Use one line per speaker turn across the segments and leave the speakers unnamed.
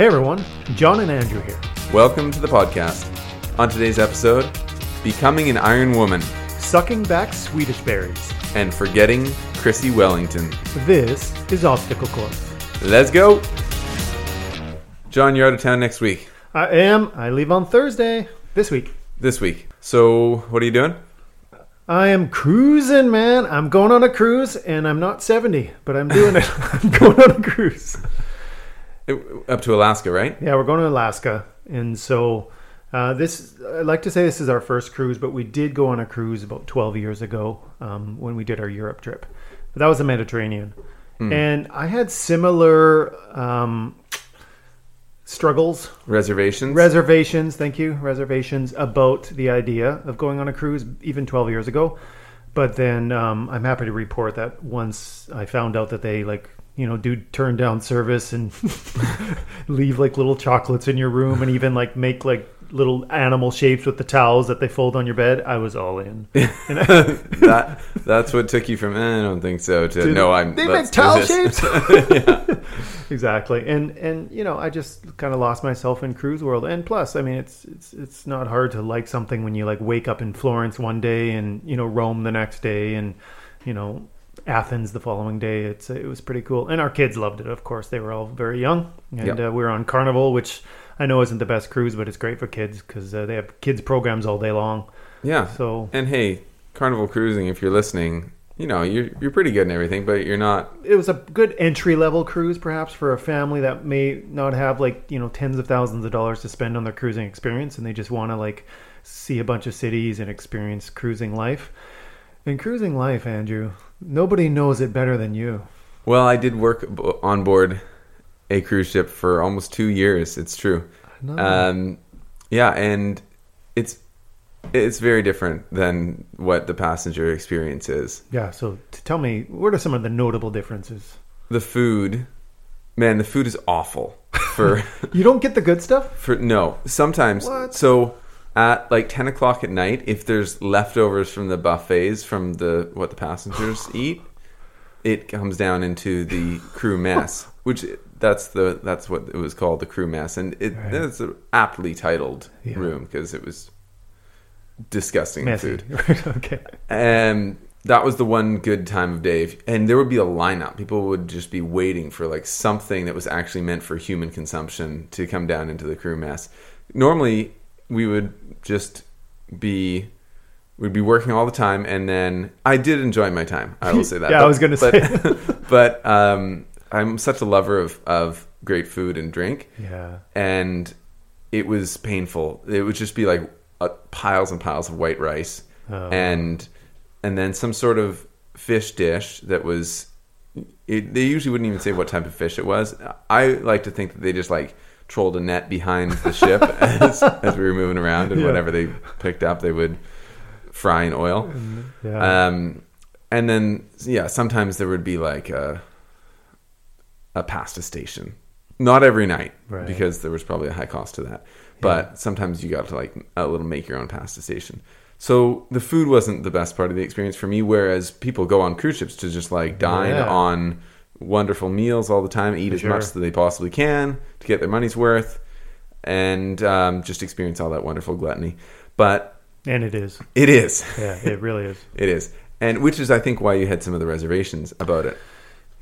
Hey everyone, John and Andrew here.
Welcome to the podcast. On today's episode, becoming an Iron Woman
Sucking back Swedish berries.
and forgetting Chrissie Wellington.
This is Obstacle Course.
Let's go! John, you're out of town next week.
I am. I leave on Thursday this week.
This week. So, what are you doing?
I am cruising, man. I'm going on a cruise, and I'm not 70, but I'm doing it. I'm going on a cruise.
Up to Alaska, right?
Yeah, we're going to Alaska, and so uh, this. I'd like to say this is our first cruise, but we did go on a cruise about 12 years ago um, when we did our Europe trip. But that was the Mediterranean, and I had similar um, struggles
Reservations?
reservations thank you reservations about the idea of going on a cruise even 12 years ago but then um, i'm happy to report that once i found out that they like you know do turn down service and leave like little chocolates in your room and even like make like little animal shapes with the towels that they fold on your bed i was all in and I,
that That's what took you from, eh, I don't think so, to no, I'm.
they make towel
this."
shapes exactly and and you know i just kind of lost myself in cruise world and plus i mean it's it's it's not hard to like something when you like wake up in florence one day and you know rome the next day and you know athens the following day it's it was pretty cool and our kids loved it of course they were all very young and
Yep.
uh, we were on carnival which i know isn't the best cruise but it's great for kids because uh, they have kids programs all day long
Yeah.
so
And hey, Carnival Cruising, if you're listening, you know, you're, you're pretty good and everything, but you're not.
it was a good entry level cruise perhaps for a family that may not have like you know tens of thousands of dollars to spend on their cruising experience and they just want to like see a bunch of cities and experience cruising life and cruising life andrew nobody knows it better than you
Well, I did work b- on board a cruise ship for almost two years. It's true.
know.
Um, yeah, and it's it's very different than what the passenger experience is.
yeah so tell me what are some of the notable differences
The food, man, the food is awful. For
you don't get the good stuff
for no, sometimes
What?
so. At like ten o'clock at night, if there's leftovers from the buffets from the what the passengers eat, it comes down into the crew mess, which that's the that's what it was called, the crew mess, and it
Right.
that's an aptly titled
Yeah.
room because it was disgusting
messy
food.
okay
And that was the one good time of day, and there would be a lineup. People would just be waiting for like something that was actually meant for human consumption to come down into the crew mess. Normally, we would just be we'd be working all the time and then I did enjoy my time. I will say that.
Yeah, I was gonna
but, but um, I'm such a lover of of great food and drink,
yeah
and it was painful. It would just be like uh, piles and piles of white rice,
Oh.
and and then some sort of fish dish that was. It, they usually wouldn't even say what type of fish it was. I like to think that they just like trolled a net behind the ship as, as we were moving around, and
Yeah.
whatever they picked up, they would fry in oil.
yeah
Um, and then yeah, sometimes there would be like a a pasta station. Not every night
Right.
because there was probably a high cost to that. But sometimes you got to like a little make your own pasta station. So the food wasn't the best part of the experience for me. Whereas people go on cruise ships to just like dine
Yeah.
on wonderful meals all the time, eat as
Sure.
much as they possibly can to get their money's worth, and um, just experience all that wonderful gluttony. But
and it is
it is.
yeah it really is
It is. And which is, I think, why you had some of the reservations about it.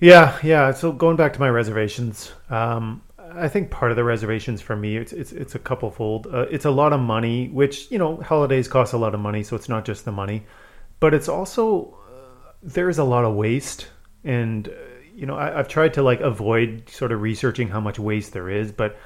Yeah, yeah. So going back to my reservations, um, I think part of the reservations for me, it's it's, it's a couple fold. Uh, it's a lot of money, which you know, holidays cost a lot of money, so it's not just the money, but it's also uh, there's a lot of waste, and you know, I, I've tried to like avoid sort of researching how much waste there is, but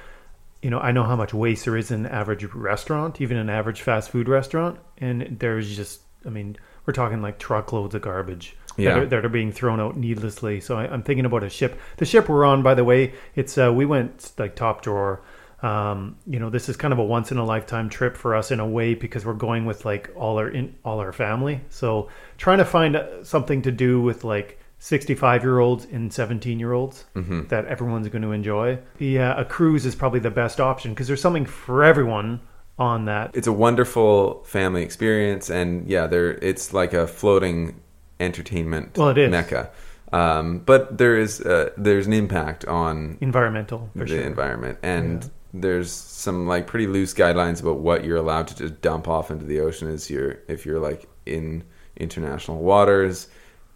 you know, I know how much waste there is in an average restaurant, even an average fast food restaurant, and there's just, I mean, we're talking like truckloads of garbage
Yeah.
that, are, that are being thrown out needlessly. So I, I'm thinking about a ship. The ship we're on, by the way, it's uh, we went like top drawer. Um, you know, this is kind of a once in a lifetime trip for us in a way because we're going with like all our in all our family. So trying to find uh, something to do with like 65 year olds and 17 year olds that everyone's going to enjoy. Yeah, a cruise is probably the best option because there's something for everyone on that.
It's a wonderful family experience, and yeah, there it's like a floating entertainment
Well, it is.
mecca. Um, but there is uh, there's an impact on
Environmental, for
the
sure.
environment, and
Yeah.
there's some like pretty loose guidelines about what you're allowed to just dump off into the ocean as you're if you're like in international waters,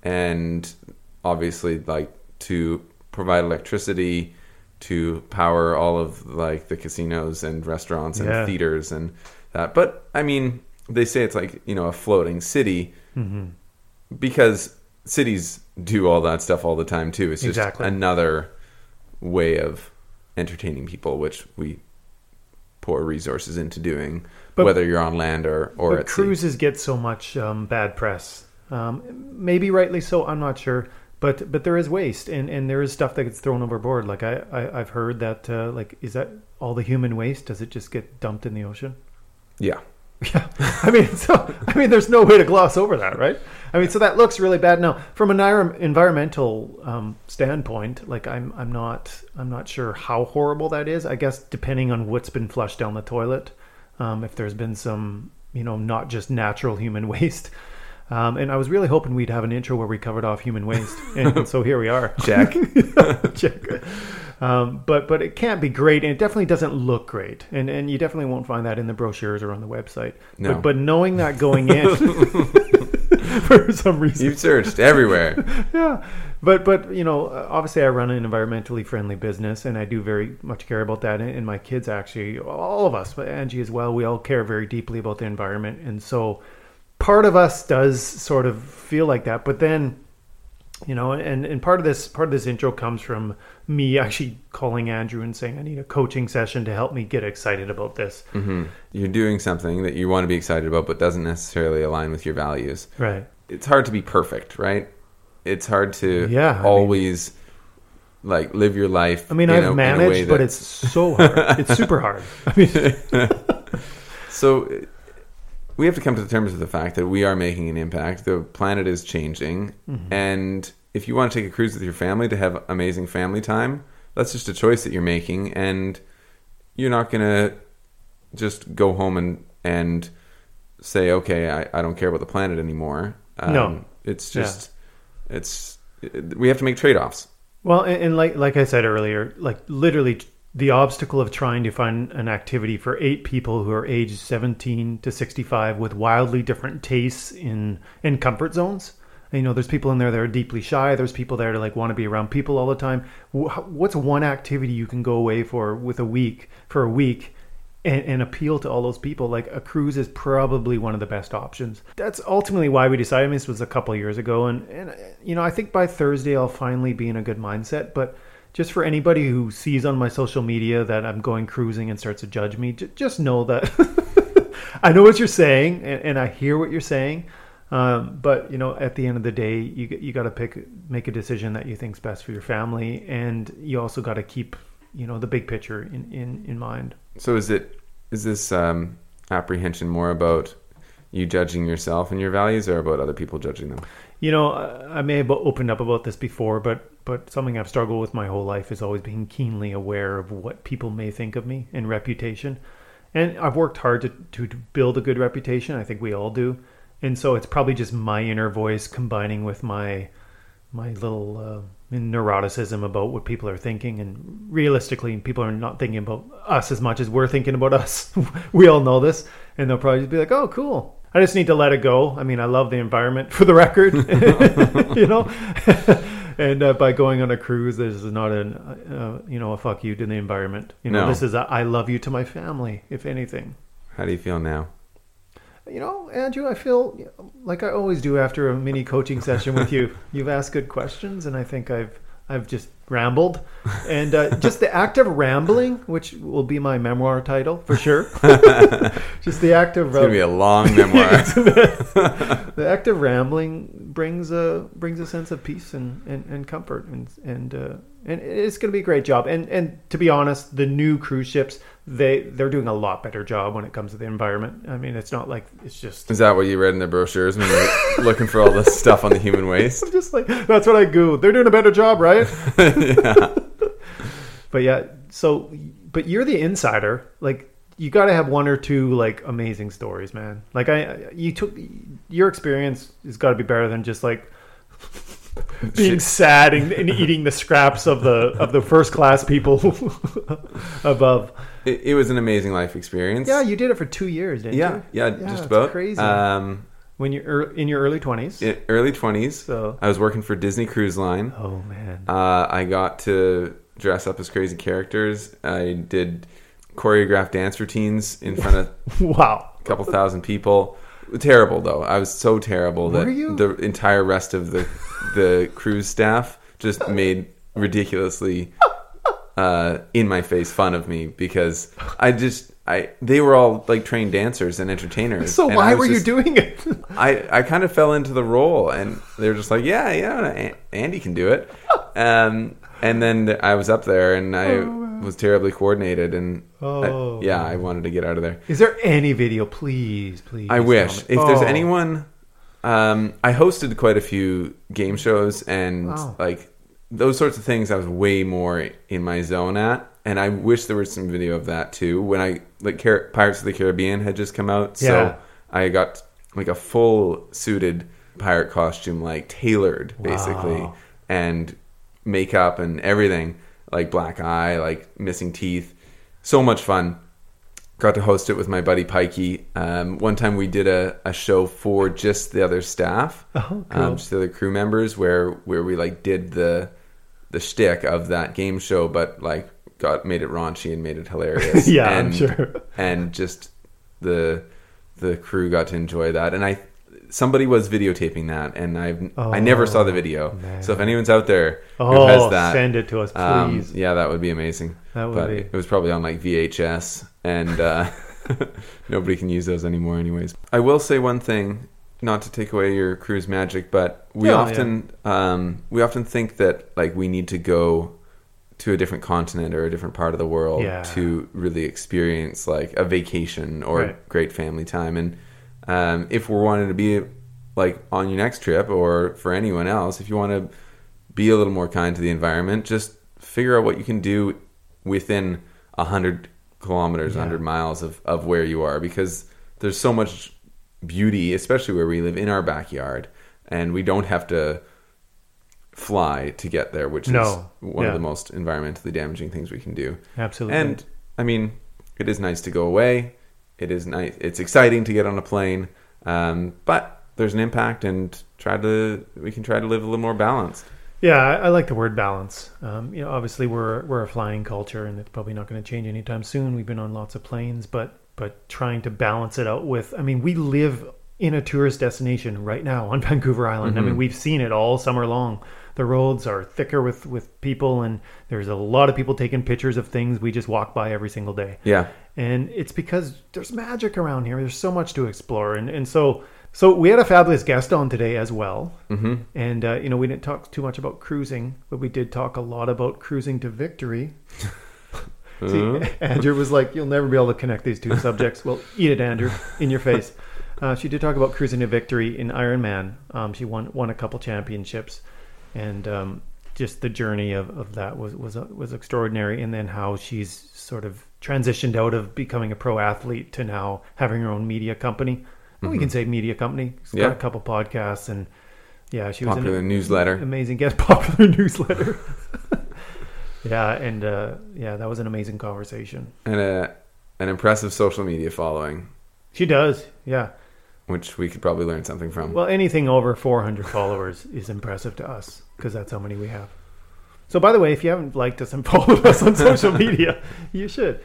and obviously like to provide electricity to power all of like the casinos and restaurants and
Yeah.
theaters and that. But I mean, they say it's like you know a floating city
hmm
because cities do all that stuff all the time too. It's just
Exactly.
another way of entertaining people, which we pour resources into doing,
But-
whether you're on land or or at sea.
cruises get so much um, bad press. Um, maybe rightly so. I'm not sure. But but there is waste and, and there is stuff that gets thrown overboard. Like I, I I've heard that uh, like is that all the human waste? Does it just get dumped in the ocean?
Yeah,
Yeah, I mean, so I mean, there's no way to gloss over that, right? I mean, so that looks really bad. Now, from an environmental um, standpoint, like I'm, I'm not, I'm not sure how horrible that is. I guess depending on what's been flushed down the toilet, um, if there's been some, you know, not just natural human waste. Um, and I was really hoping we'd have an intro where we covered off human waste, and so here we are.
Jack.
Check. Um, but but it can't be great, and it definitely doesn't look great, and and you definitely won't find that in the brochures or on the website.
No.
But, but knowing that going in, for some reason,
You've searched everywhere.
yeah. But but you know, uh, obviously, I run an environmentally friendly business, and I do very much care about that. And, and my kids, actually, all of us, but Angie as well, we all care very deeply about the environment, and so part of us does sort of feel like that. But then, you know, and and part of this part of this intro comes from me actually calling Andrew and saying I need a coaching session to help me get excited about this.
hmm You're doing something that you want to be excited about, but doesn't necessarily align with your values.
Right.
It's hard to be perfect, right? It's hard to
Yeah, I mean-
always like live your life.
I mean,
in a- in
I've
a
managed, but it's so hard. it's super hard. I mean,
So we have to come to terms with the fact that we are making an impact. The planet is changing,
Mm-hmm.
and if you want to take a cruise with your family to have amazing family time, that's just a choice that you're making, and you're not gonna just go home and and say, okay, I, I don't care about the planet anymore. Um,
No.
it's
Yeah.
just it's we have to make trade offs.
Well, and, and like like I said earlier, like literally the obstacle of trying to find an activity for eight people who are aged 17 to 65 with wildly different tastes in in comfort zones. And, you know, there's people in there that are deeply shy. There's people there to like want to be around people all the time. What's one activity you can go away for with a week for a week and, and appeal to all those people. Like a cruise is probably one of the best options. That's ultimately why we decided. I mean, this was a couple years ago, and and you know, I think by Thursday I'll finally be in a good mindset. But just for anybody who sees on my social media that I'm going cruising and starts to judge me, j- just know that I know what you're saying, and, and I hear what you're saying. Um, but you know, at the end of the day, you you got to pick make a decision that you think's best for your family, and you also got to keep you know the big picture in in in mind.
So is it is this um, apprehension more about you judging yourself and your values, or about other people judging them?
You know, I I may have opened up about this before, but but something I've struggled with my whole life is always being keenly aware of what people may think of me and reputation. And I've worked hard to, to, build a good reputation. I think we all do. And so it's probably just my inner voice combining with my my little uh, neuroticism about what people are thinking. And realistically, people are not thinking about us as much as we're thinking about us. we all know this, and they'll probably just be like, "Oh, cool." I just need to let it go. I mean, I love the environment for the record, you know. and uh, by going on a cruise, this is not an, uh, you know, a fuck you to the environment. You know,
No.
this is a I love you to my family, if anything.
How do you feel now?
You know, Andrew, I feel like I always do after a mini coaching session with you. You've asked good questions, and I think I've I've just rambled, and uh, just the act of rambling, which will be my memoir title for sure. just the act of
It's gonna be a long memoir.
the act of rambling brings a brings a sense of peace and, and, and comfort and and uh, and it's going to be a great job and and to be honest the new cruise ships they they're doing a lot better job when it comes to the environment I mean it's not like it's just
Is that what you read in the brochures when you were looking for all this stuff on the human waste?
I'm just like that's what I googled they're doing a better job right
yeah.
but yeah so but you're the insider like you got to have one or two like amazing stories man like i you took your experience has got to be better than just like being sad and, and eating the scraps of the of the first class people above.
It, it was an amazing life experience.
Yeah, you did it for two years, didn't
yeah,
you?
yeah,
Yeah,
just
it's
about.
crazy.
Um,
When you're ear- in your early twenties.
early twenties.
So,
I was working for Disney Cruise Line.
oh man,
Uh, I got to dress up as crazy characters. I did choreographed dance routines in front of
wow.
a couple thousand people. Terrible though. I was so terrible that
Were you?
the entire rest of the the cruise staff just made ridiculously uh, in my face fun of me because I just I they were all like trained dancers and entertainers.
So
and
why
I
were you doing it?
I, I kind of fell into the role, and they were just like, "Yeah, yeah, An- Andy can do it." Um, and then I was up there, and I was terribly coordinated, and I-
Oh.
yeah, I wanted to get out of there.
Is there any video? Please, please.
I wish if there's
Oh.
anyone, um, I hosted quite a few game shows, and
Wow.
like those sorts of things, I was way more in my zone at. And I wish there was some video of that too. When I like Car- Pirates of the Caribbean had just come out, so
Yeah.
I got like a full suited pirate costume, like tailored basically,
Wow.
and makeup and everything, like black eye, like missing teeth. So much fun. Got to host it with my buddy Pikey. Um, one time we did a, a show for just the other staff,
Oh, cool.
um, just the other crew members, where where we like did the the shtick of that game show, but like got made it raunchy and made it hilarious.
Yeah,
and,
I'm sure.
And just the the crew got to enjoy that, and I somebody was videotaping that, and I've I never saw the video.
Oh, man.
So if anyone's out there who
Oh,
has that,
send it to us, please.
um, yeah, that would be amazing.
That would
but
be.
it was probably on like VHS, and uh, nobody can use those anymore, anyways. I will say one thing, not to take away your cruise magic, but we
Yeah,
often um, we often think that like we need to go to a different continent or a different part of the world
Yeah.
to really experience like a vacation or
Right.
great family time. And um, if we're wanting to be like on your next trip, or for anyone else, if you want to be a little more kind to the environment, just figure out what you can do within a hundred kilometers,
Yeah.
hundred miles of, of where you are, because there's so much beauty, especially where we live in our backyard, and we don't have to fly to get there, which
No.
is one
Yeah.
of the most environmentally damaging things we can do.
Absolutely.
And I mean, it is nice to go away. It is nice. It's exciting to get on a plane, um, but there's an impact, and try to we can try to live a little more balanced.
Yeah, I, I like the word balance. Um, you know, obviously we're we're a flying culture, and it's probably not going to change anytime soon. We've been on lots of planes, but but trying to balance it out with. I mean, we live in a tourist destination right now on Vancouver Island. I mean, we've seen it all summer long. The roads are thicker with with people, and there's a lot of people taking pictures of things we just walk by every single day
Yeah,
and it's because there's magic around here. There's so much to explore, and and so so we had a fabulous guest on today as well. Mm-hmm. And uh, you know, we didn't talk too much about cruising, but we did talk a lot about cruising to victory. See, Andrew was like, "You'll never be able to connect these two subjects." well, eat it, Andrew, in your face. Uh, she did talk about cruising to victory in Ironman. Um, she won won a couple championships, and um, just the journey of, of that was was uh, was extraordinary. And then how she's sort of transitioned out of becoming a pro athlete to now having her own media company. Well, We can say media company. She's got a couple podcasts, and yeah, she was an
popular newsletter.
amazing guest, popular newsletter. yeah, and uh, yeah, that was an amazing conversation.
and a an impressive social media following,
She does, yeah.
which we could probably learn something from.
Well, anything over 400 followers is impressive to us because that's how many we have. So, by the way, if you haven't liked us and followed us on social media, you should.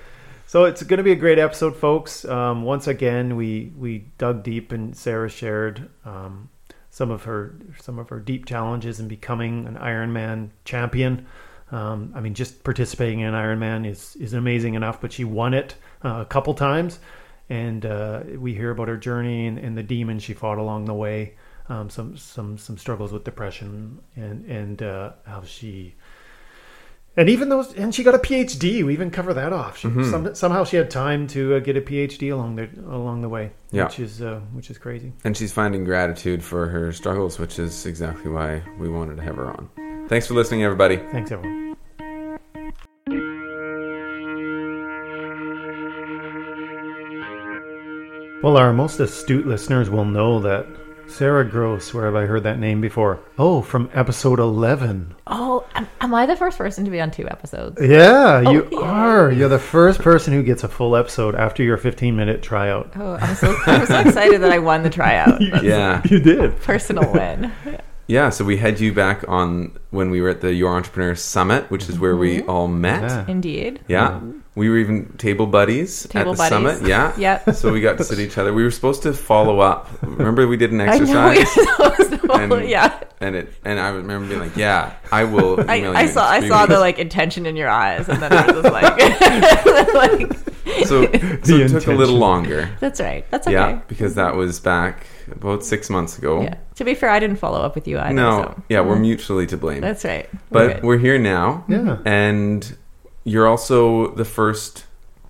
So it's going to be a great episode, folks. Um, once again, we we dug deep, and Sarah shared um, some of her some of her deep challenges in becoming an Ironman champion. Um, I mean, just participating in Ironman is is amazing enough, but she won it uh, a couple times, and uh, we hear about her journey and, and the demons she fought along the way. Um, some some some struggles with depression and and uh, how she and even those and she got a PhD. We even cover that off. She,
Mm-hmm.
some, somehow she had time to uh, get a PhD along the along the way,
Yeah.
which is uh, which is crazy.
and she's finding gratitude for her struggles, which is exactly why we wanted to have her on. Thanks for listening, everybody.
Thanks everyone. Well, our most astute listeners will know that Sarah Gross, where have I heard that name before? Oh, from episode 11.
Oh, am, am I the first person to be on two episodes?
Yeah, oh, you
yay.
are. You're the first person who gets a full episode after your 15 minute tryout.
Oh, I'm so I'm so excited that I won the tryout. That's
Yeah.
You did.
personal win.
Yeah, so we had you back on when we were at the Your Entrepreneur Summit, which is where we mm-hmm. all met.
Yeah.
Indeed.
Yeah. Mm-hmm. We were even table buddies
Table
at the
buddies.
summit. Yeah.
Yep.
So we got to sit each other. We were supposed to follow up. Remember we did an
I know.
exercise?
We're supposed to-
And-
yeah.
and it and I remember being like, "Yeah, I will."
I,
you
I saw I
three
saw the like intention in your eyes, and then I was like, like
So, so it took a little longer.
that's right. That's okay.
Yeah, because that was back about six months ago.
Yeah. To be fair, I didn't follow up with you either.
No,
so.
yeah, we're mutually to blame.
That's right.
but
good.
we're here now.
Yeah.
And you're also the first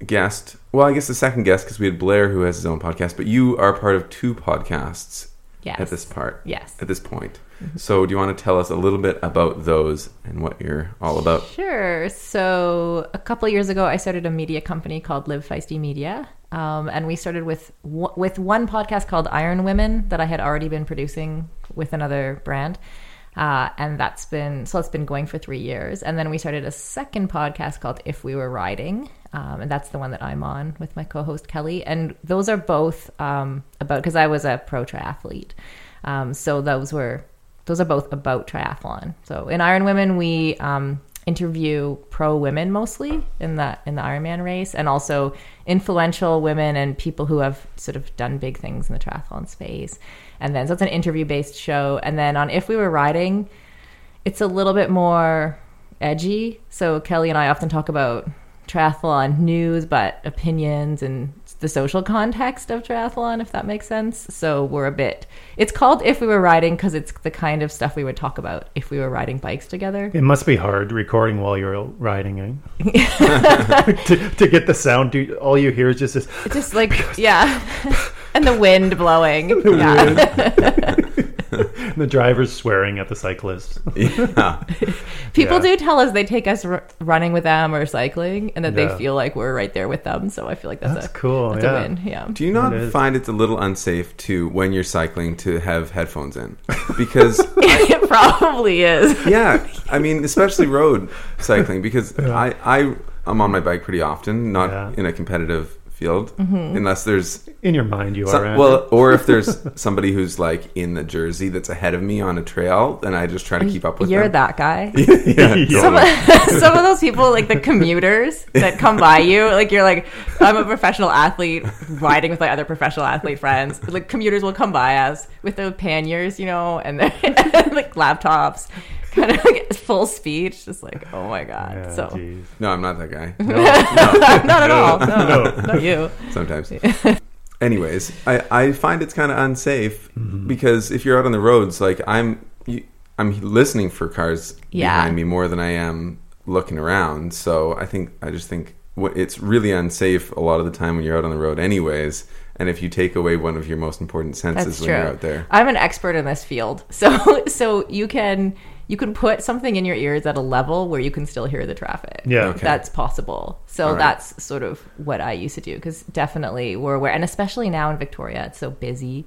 guest. Well, I guess the second guest because we had Blair who has his own podcast, but you are part of two podcasts
yes.
at this part.
Yes.
At this point. So, do you want to tell us a little bit about those and what you're all about?
Sure. So a couple years ago, I started a media company called Live Feisty Media, um, and we started with w- with one podcast called Iron Women that I had already been producing with another brand, uh, and that's been so it's been going for three years. And then we started a second podcast called If We Were Riding, um, and that's the one that I'm on with my co-host Kelly. And those are both um, about because I was a pro triathlete, um, so those were those are both about triathlon. So in Iron Women, we um, interview pro women mostly in the in the Ironman race, and also influential women and people who have sort of done big things in the triathlon space. And then so it's an interview based show. And then on If We Were Riding, it's a little bit more edgy. So Kelly and I often talk about triathlon news, but opinions and the social context of triathlon, if that makes sense. So we're a bit. It's called If We Were Riding because it's the kind of stuff we would talk about if we were riding bikes together.
It must be hard recording while you're riding, eh? to, to get the sound, dude, all you hear is just this.
It's just like yeah, and the wind blowing. yeah,
The driver's swearing at the cyclists.
Yeah.
people
Yeah.
do tell us they take us r- running with them or cycling, and that
Yeah.
they feel like we're right there with them. So I feel like that's,
That's
a
cool.
That's
yeah.
a win. Yeah.
Do you not
It is.
find it's a little unsafe to, when you're cycling, to have headphones in? Because
it probably is.
yeah i mean especially road cycling because i i i'm on my bike pretty often not
Yeah.
in a competitive field
Mm-hmm.
unless there's
In your mind, you
some-
are.
well or if there's somebody who's like in the jersey that's ahead of me on a trail then i just try to keep up with
You're
them
that guy.
yeah,
Yeah.
some, of, some of those people, like the commuters that come by you, like you're like, I'm a professional athlete riding with my other professional athlete friends. Like commuters will come by us with their panniers, you know, and their like laptops, kind of like full speech, just like, oh my god.
Yeah,
so
geez.
no i'm not that guy
not at all. No,
No.
not you.
sometimes anyways i i find it's kind of unsafe
Mm-hmm.
because if you're out on the roads like i'm you, i'm listening for cars
Yeah.
behind me more than i am looking around so i think i just think it's really unsafe a lot of the time when you're out on the road anyways and if you take away one of your most important senses
That's
when
true.
you're out there
I'm an expert in this field, so so you can you can put something in your ears at a level where you can still hear the traffic.
Yeah.
Okay.
that's possible. So
All right.
that's sort of what I used to do because definitely we're aware, and especially now in Victoria, it's so busy.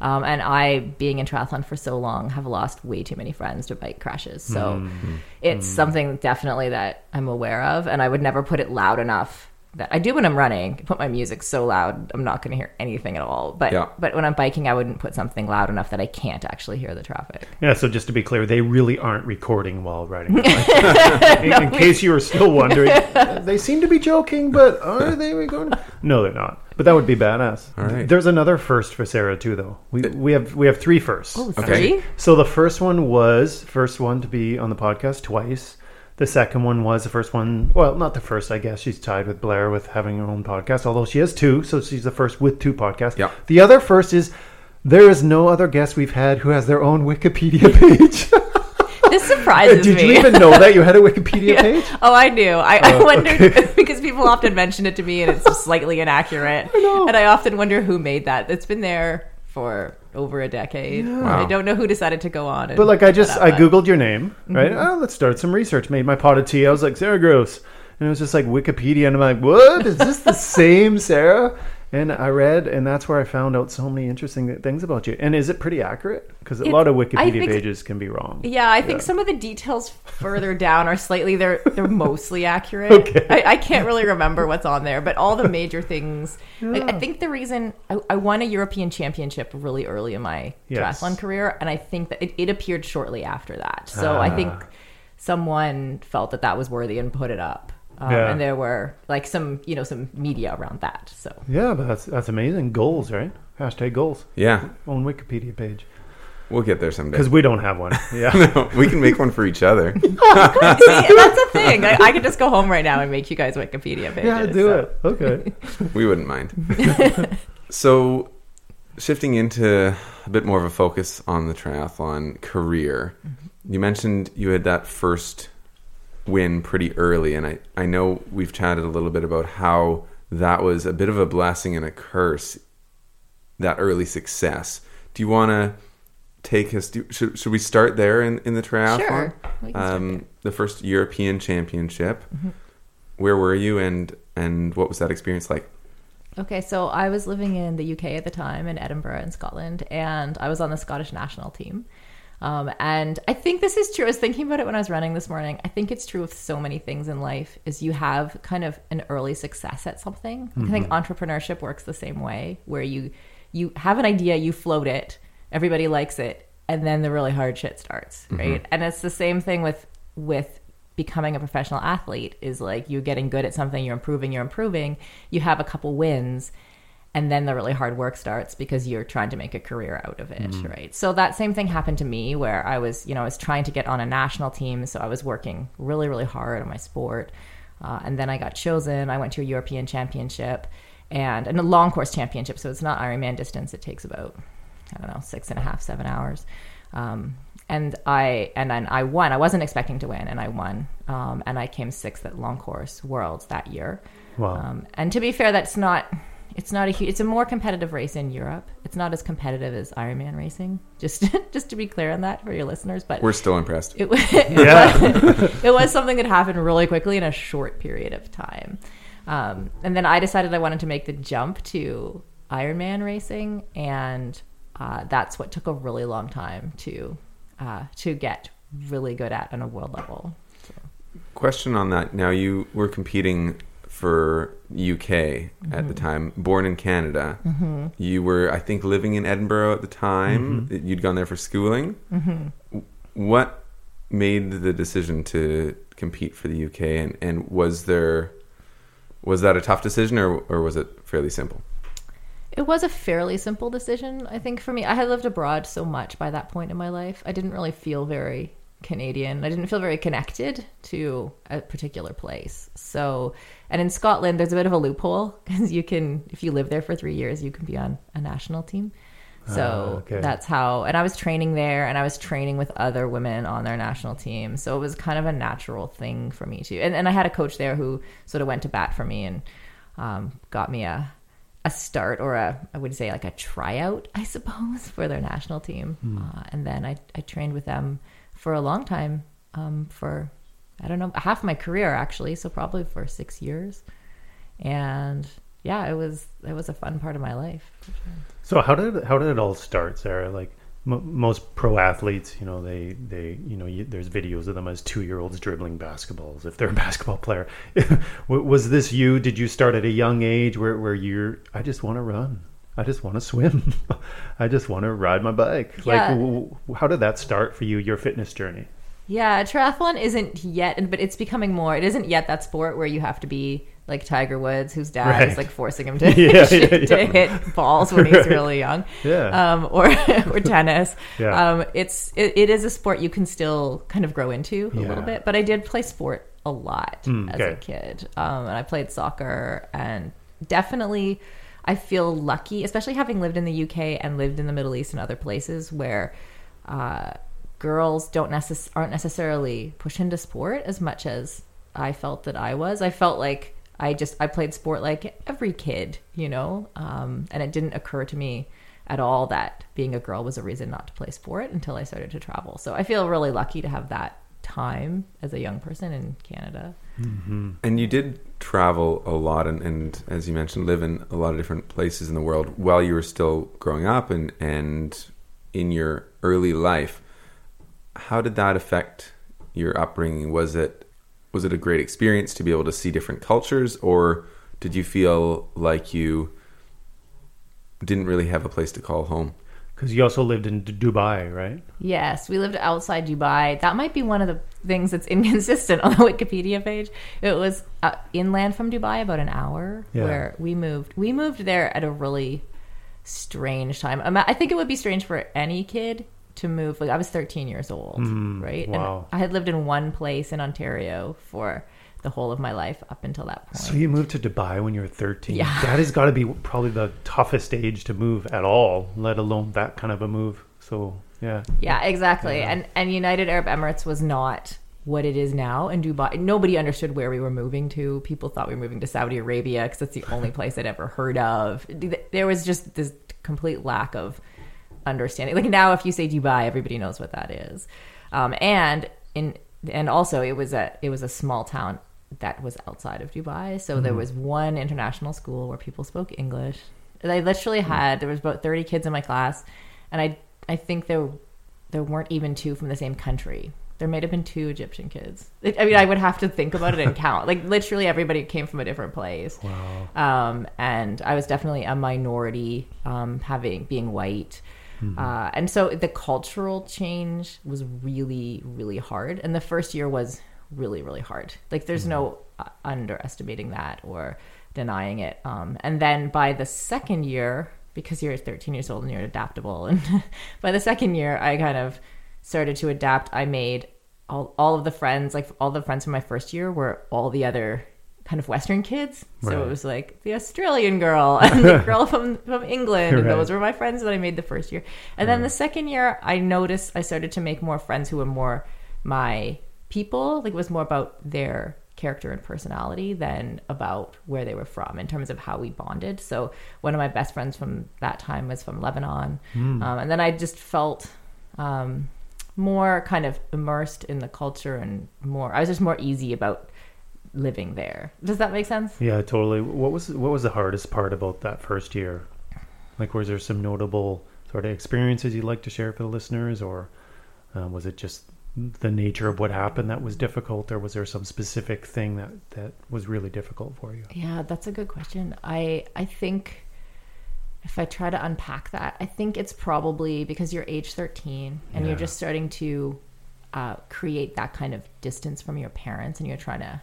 Um, and I, being in triathlon for so long, have lost way too many friends to bike crashes. So
Mm-hmm.
it's something definitely that I'm aware of, and I would never put it loud enough. That I do when I'm running. I put my music so loud, I'm not going to hear anything at all. But
Yeah.
but when I'm biking, I wouldn't put something loud enough that I can't actually hear the traffic.
Yeah, so just to be clear, they really aren't recording while riding. the bike. in, in case you were still wondering, they seem to be joking, but are they recording? No, they're not. But that would be badass.
All right.
There's another first for Sarah too, though. We we have we have three firsts.
Oh,
Okay.
So the first one was first one to be on the podcast twice. The second one was the first one. Well, not the first, I guess. She's tied with Blair with having her own podcast, although she has two, so she's the first with two podcasts.
Yeah.
The other first is there is no other guest we've had who has their own Wikipedia page.
This surprises
Did
me.
Did you even know that you had a Wikipedia
Yeah.
page?
Oh, I knew. I, I
Oh,
wondered
okay.
because people often mention it to me, and it's slightly inaccurate.
know.
And I often wonder who made that. It's been there for over a decade.
Wow.
I don't know who decided to go on. And
But like I just
put
I
up that.
googled your name, right?
Mm-hmm.
Oh, let's start some research. Made my pot of tea. I was like Sarah Gross, and it was just like Wikipedia, and I'm like, what is this the same Sarah? And I read, and that's where I found out so many interesting things about you. And is it pretty accurate? Because a lot of Wikipedia
think-
pages can be wrong.
Yeah, I think
Yeah.
some of the details further down are slightly they're they're mostly accurate.
Okay.
I, I can't really remember what's on there, but all the major things. Like, I think the reason I, I won a European Championship really early in my
Yes.
triathlon career, and I think that it, it appeared shortly after that. So I think
Ah.
someone felt that that was worthy and put it up. Um,
Yeah.
And there were like some you know some media around that. So
Yeah, but that's that's amazing. Goals, right? Hashtag goals.
Yeah,
Own Wikipedia page.
we'll get there someday.
Because we don't have one. Yeah.
No, we can make one for each other.
See, that's a thing. I, I could just go home right now and make you guys Wikipedia pages.
yeah, do
so.
it. Okay.
We wouldn't mind. so, shifting into a bit more of a focus on the triathlon career, you mentioned you had that first win pretty early, and I, I know we've chatted a little bit about how that was a bit of a blessing and a curse, that early success. Do you want to take us? Do, should, should we start there in, in the triathlon?
Sure. We can start
Um, the first European Championship.
Mm-hmm.
Where were you, and and what was that experience like?
Okay, so I was living in the UK at the time in Edinburgh in Scotland, and I was on the Scottish national team. Um, and I think this is true. I was thinking about it when I was running this morning. I think it's true with so many things in life is you have kind of an early success at something. I think entrepreneurship works the same way, where you you have an idea, you float it, everybody likes it, and then the really hard shit starts, right? And it's the same thing with with becoming a professional athlete is like you're getting good at something, you're improving, you're improving, you have a couple wins, and then the really hard work starts because you're trying to make a career out of it, right? So that same thing happened to me where I was, you know, I was trying to get on a national team, so I was working really, really hard on my sport. Uh, and then I got chosen. I went to a European championship and, and a long course championship. So it's not Ironman distance. It takes about, I don't know, six and a half, seven hours. Um, and I and then I won. I wasn't expecting to win, and I won. Um, and I came sixth at long course worlds that year.
Wow.
Um, and to be fair, that's not. It's not a huge. It's a more competitive race in Europe. It's not as competitive as Ironman racing. Just just to be clear on that for your listeners, but
We're still impressed.
it, it
Yeah.
was, it was something that happened really quickly in a short period of time. Um, and then I decided I wanted to make the jump to Ironman racing, and uh, that's what took a really long time to uh, to get really good at on a world level.
Question on that. Now you were competing for UK at
Mm-hmm.
the time, born in Canada. You were, I think, living in Edinburgh at the time.
Mm-hmm.
You'd gone there for schooling. What made the decision to compete for the UK, and, and was there was that a tough decision, or or was it fairly simple?
It was a fairly simple decision, I think, for me. I had lived abroad so much by that point in my life. I didn't really feel very Canadian. I didn't feel very connected to a particular place. So, and in Scotland, there's a bit of a loophole because you can, if you live there for three years, you can be on a national team. So
Ah, okay.
that's how, and I was training there and I was training with other women on their national team. So it was kind of a natural thing for me to, and, and I had a coach there who sort of went to bat for me and um, got me a, a start or a I would say like a tryout, I suppose, for their national team. Uh, and then I, I trained with them for a long time, um, for I don't know half my career actually, so probably for six years. And yeah, it was it was a fun part of my life. sure.
So how did how did it all start, Sarah? Like m- most pro athletes, you know, they they you know you, there's videos of them as two year olds dribbling basketballs if they're a basketball player. Was this you? Did you start at a young age where where you're? I just want to run. I just want to swim. I just want to ride my bike.
Yeah.
Like, w- w- how did that start for you? Your fitness journey?
Yeah, triathlon isn't yet, but it's becoming more. It isn't yet that sport where you have to be like Tiger Woods, whose dad
Right.
is like forcing him to,
Yeah, yeah, yeah.
hit balls when he's really young.
Yeah.
Um, or or tennis.
Yeah.
Um, it's it, it is a sport you can still kind of grow into a little bit. But I did play sport a lot
Mm,
as a kid, um, and I played soccer and definitely. I feel lucky, especially having lived in the UK and lived in the Middle East and other places where uh, girls don't necess- aren't necessarily pushed into sport as much as I felt that I was. I felt like I just I played sport like every kid, you know, um, and it didn't occur to me at all that being a girl was a reason not to play sport until I started to travel. So I feel really lucky to have that time as a young person in Canada.
And you did travel a lot, and, and as you mentioned, live in a lot of different places in the world while you were still growing up and and in your early life. How did that affect your upbringing? Was it was it a great experience to be able to see different cultures, or did you feel like you didn't really have a place to call home?
Because you also lived in D- Dubai, right?
Yes, we lived outside Dubai. That might be one of the things that's inconsistent on the Wikipedia page. It was uh, inland from Dubai, about an hour,
Yeah.
where we moved. We moved there at a really strange time. I think it would be strange for any kid to move. Like I was 13 years old, mm, right?
wow.
And I had lived in one place in Ontario for the whole of my life up until that point.
So you moved to Dubai when you were 13.
Yeah.
That has got to be probably the toughest age to move at all, let alone that kind of a move. So, yeah.
Yeah, exactly. And and United Arab Emirates was not what it is now in Dubai. Nobody understood where we were moving to. People thought we were moving to Saudi Arabia because that's the only place I'd ever heard of. There was just this complete lack of understanding. Like now, if you say Dubai, everybody knows what that is. Um, and in and also it was a it was a small town that was outside of Dubai. So there was one international school where people spoke English. I literally had there was about thirty kids in my class, and I I think there there weren't even two from the same country. There might have been two Egyptian kids. I mean, I would have to think about it and count. Like literally, everybody came from a different place.
Wow.
Um, and I was definitely a minority, um, having being white. Uh, and so the cultural change was really, really hard. And the first year was really, really hard. Like there's no uh, underestimating that or denying it. Um, and then by the second year, because you're 13 years old and you're adaptable, and by the second year, I kind of started to adapt. I made all, all of the friends, like all the friends from my first year, were all the other kind of Western kids. So
Right.
it was like the Australian girl and the girl from, from England. And
Right.
those were my friends that I made the first year. And then the second year, I noticed I started to make more friends who were more my people. Like it was more about their character and personality than about where they were from in terms of how we bonded. So one of my best friends from that time was from Lebanon. Um, and then I just felt um, more kind of immersed in the culture and more, I was just more easy about living there. Does that make sense?
Yeah, totally. What was what was the hardest part about that first year? Like, was there some notable sort of experiences you'd like to share for the listeners, or uh, was it just the nature of what happened that was difficult, or was there some specific thing that that was really difficult for you?
Yeah, that's a good question. I I think if I try to unpack that, I think it's probably because you're age 13 and you're just starting to uh, create that kind of distance from your parents, and you're trying to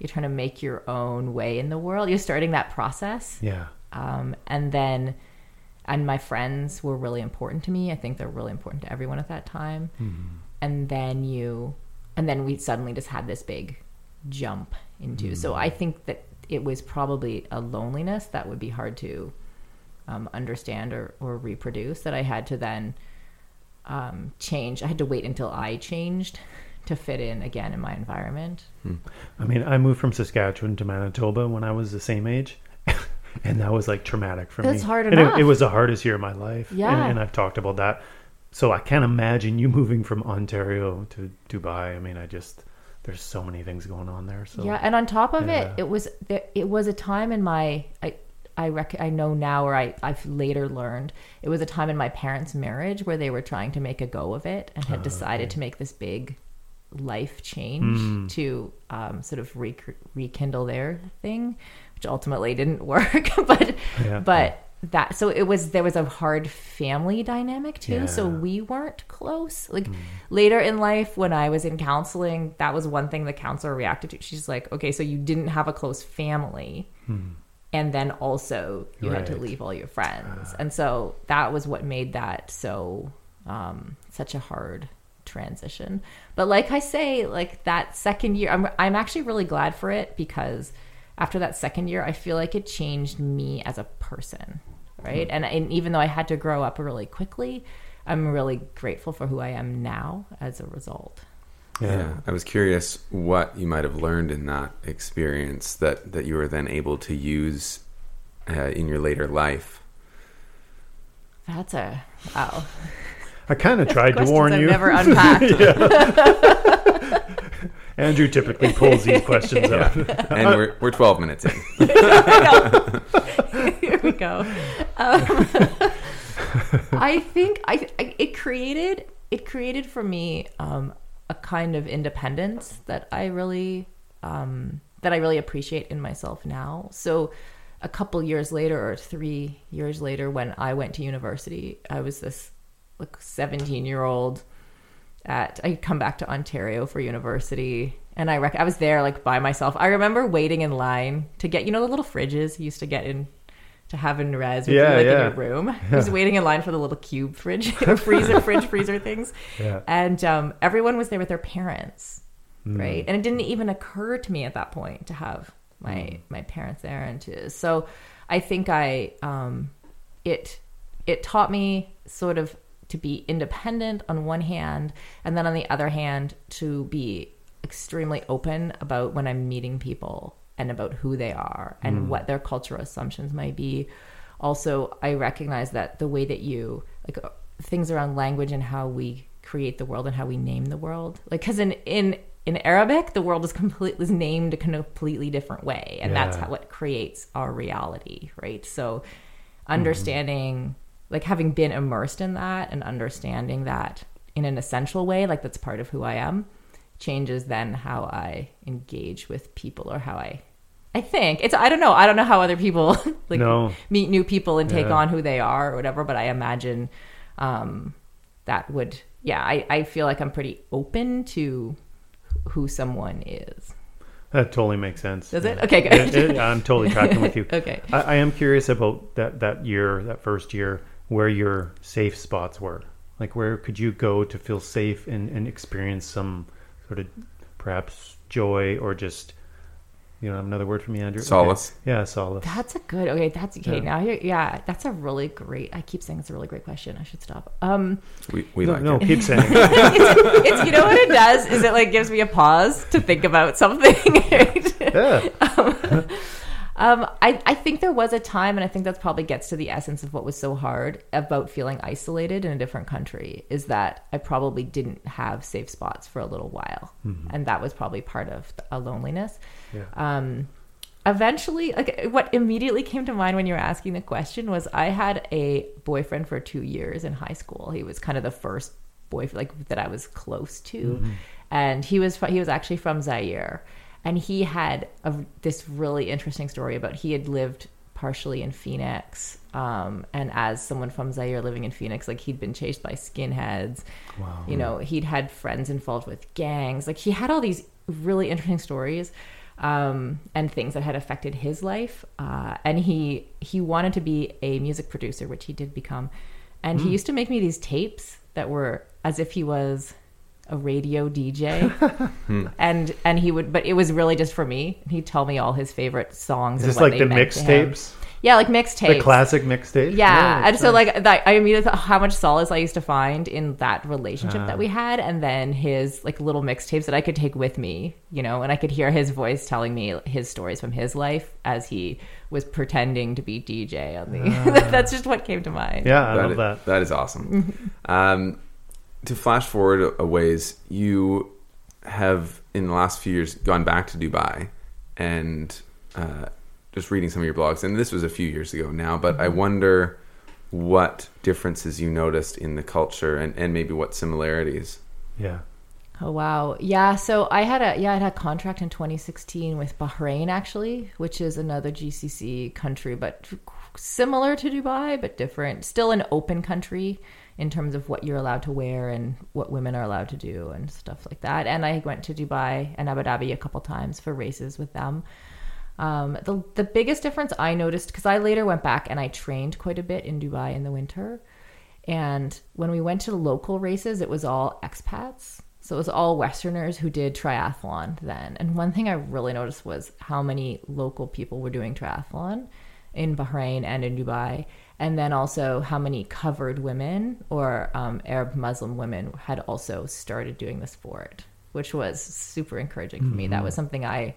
you're trying to make your own way in the world. You're starting that process,
Yeah,
um, and then and my friends were really important to me. I think they're really important to everyone at that time. And then you, and then we suddenly just had this big jump into. So I think that it was probably a loneliness that would be hard to um, understand or, or reproduce. That I had to then um, change. I had to wait until I changed to fit in again in my environment. Hmm.
I mean, I moved from Saskatchewan to Manitoba when I was the same age. And that was like traumatic for me.
That's hard
and it,
enough.
it was the hardest year of my life.
Yeah.
and, and I've talked about that. So I can't imagine you moving from Ontario to Dubai. I mean, I just there's so many things going on there. So
Yeah, and on top of
Yeah.
it, it was it was a time in my I I rec- I know now, or I I've later learned it was a time in my parents' marriage where they were trying to make a go of it and had ah, decided to make this big life change to um, sort of re- rekindle their thing, which ultimately didn't work. but
Yeah.
but that so it was there was a hard family dynamic too. So we weren't close. Like later in life, when I was in counseling, that was one thing the counselor reacted to. She's like, "Okay, so you didn't have a close family." And then also you had to leave all your friends, and so that was what made that so um, such a hard transition. But like I say, like that second year, I'm I'm actually really glad for it because after that second year, I feel like it changed me as a person, right? And, and even though I had to grow up really quickly, I'm really grateful for who I am now as a result.
Yeah. I was curious what you might have learned in that experience that, that you were then able to use uh, in your later life.
That's a wow.
I kind of tried to
Questions
warn
I've
you.
never unpacked.
Andrew typically pulls these questions out.
and we're we're 12 minutes in.
Here we go. Um, I think I, I it created it created for me um, a kind of independence that I really um, that I really appreciate in myself now. So a couple years later or three years later when I went to university, I was this like 17 year old at I come back to Ontario for university and I rec- I was there like by myself. I remember waiting in line to get you know the little fridges you used to get in to have in res with
Yeah,
you, like
yeah.
in your room. I was waiting in line for the little cube fridge freezer fridge freezer things.
Yeah.
And um, everyone was there with their parents.
Hmm.
Right? And it didn't even occur to me at that point to have my my parents there and to so I think I um it it taught me sort of to be independent on one hand and then on the other hand to be extremely open about when i'm meeting people and about who they are and what their cultural assumptions might be. Also i recognize that the way that you like uh, things around language and how we create the world and how we name the world like because in in in arabic the world is completely is named a completely different way and that's how what creates our reality right? So understanding like having been immersed in that and understanding that in an essential way like that's part of who i am changes then how i engage with people or how i i think it's i don't know i don't know how other people like
No.
meet new people and take
Yeah.
on who they are or whatever but i imagine um that would yeah i i feel like i'm pretty open to who someone is
That totally makes sense.
Does it?
Yeah.
Okay, good.
It- it- I'm totally tracking with you.
Okay.
I, I am curious about that that year, that first year, where your safe spots were. Like, where could you go to feel safe and, and experience some sort of perhaps joy or just, you know, another word for me, Andrew? Okay.
Solace.
Yeah, solace.
That's a good. Okay, that's okay.
Yeah.
Now you're. Yeah, that's a really great. I keep saying it's a really great question. I should stop. Um,
We, we
no,
like
no,
it.
keep saying. it.
it's, it's you know what it does is it like gives me a pause to think about something. right?
yeah.
Um, Um, I, I think there was a time, and I think that probably gets to the essence of what was so hard about feeling isolated in a different country is that I probably didn't have safe spots for a little while. Mm-hmm. And that was probably part of a uh, loneliness.
Yeah.
Um, eventually, like what immediately came to mind when you were asking the question was I had a boyfriend for two years in high school. He was kind of the first boyfriend like that I was close to, mm-hmm. and he was he was actually from Zaire, and he had a, this really interesting story about he had lived partially in Phoenix. Um, and as someone from Zaire living in Phoenix, like he'd been chased by skinheads.
Wow.
You know, he'd had friends involved with gangs. Like he had all these really interesting stories um, and things that had affected his life. Uh, and he he wanted to be a music producer, which he did become. And he used to make me these tapes that were as if he was a radio DJ, and and he would, but it was really just for me. He'd tell me all his favorite songs.
Is
and
this
what
like
they
the
meant to him.
mixtapes?
Yeah, like mixtapes.
The classic mixtape?
Yeah, and so
nice.
like that, I immediately thought how much solace I used to find in that relationship
Ah.
that we had, and then his like little mixtapes that I could take with me, you know, and I could hear his voice telling me his stories from his life as he was pretending to be DJ on the. That's just what came to mind.
Yeah, I
That
love
is-
that.
That is awesome. um, to flash forward a- a ways, you have in the last few years gone back to Dubai and uh, just reading some of your blogs, and this was a few years ago now, but I wonder what differences you noticed in the culture and, and maybe what similarities.
Yeah.
Oh wow. Yeah, so I had a yeah, I had a contract in 2016 with Bahrain actually, which is another GCC country but similar to Dubai but different. Still an open country in terms of what you're allowed to wear and what women are allowed to do and stuff like that. And I went to Dubai and Abu Dhabi a couple times for races with them. Um, the the biggest difference I noticed because I later went back and I trained quite a bit in Dubai in the winter, and when we went to local races, it was all expats. So it was all Westerners who did triathlon then. And one thing I really noticed was how many local people were doing triathlon in Bahrain and in Dubai. And then also how many covered women or um, Arab Muslim women had also started doing the sport, which was super encouraging for me. That was something I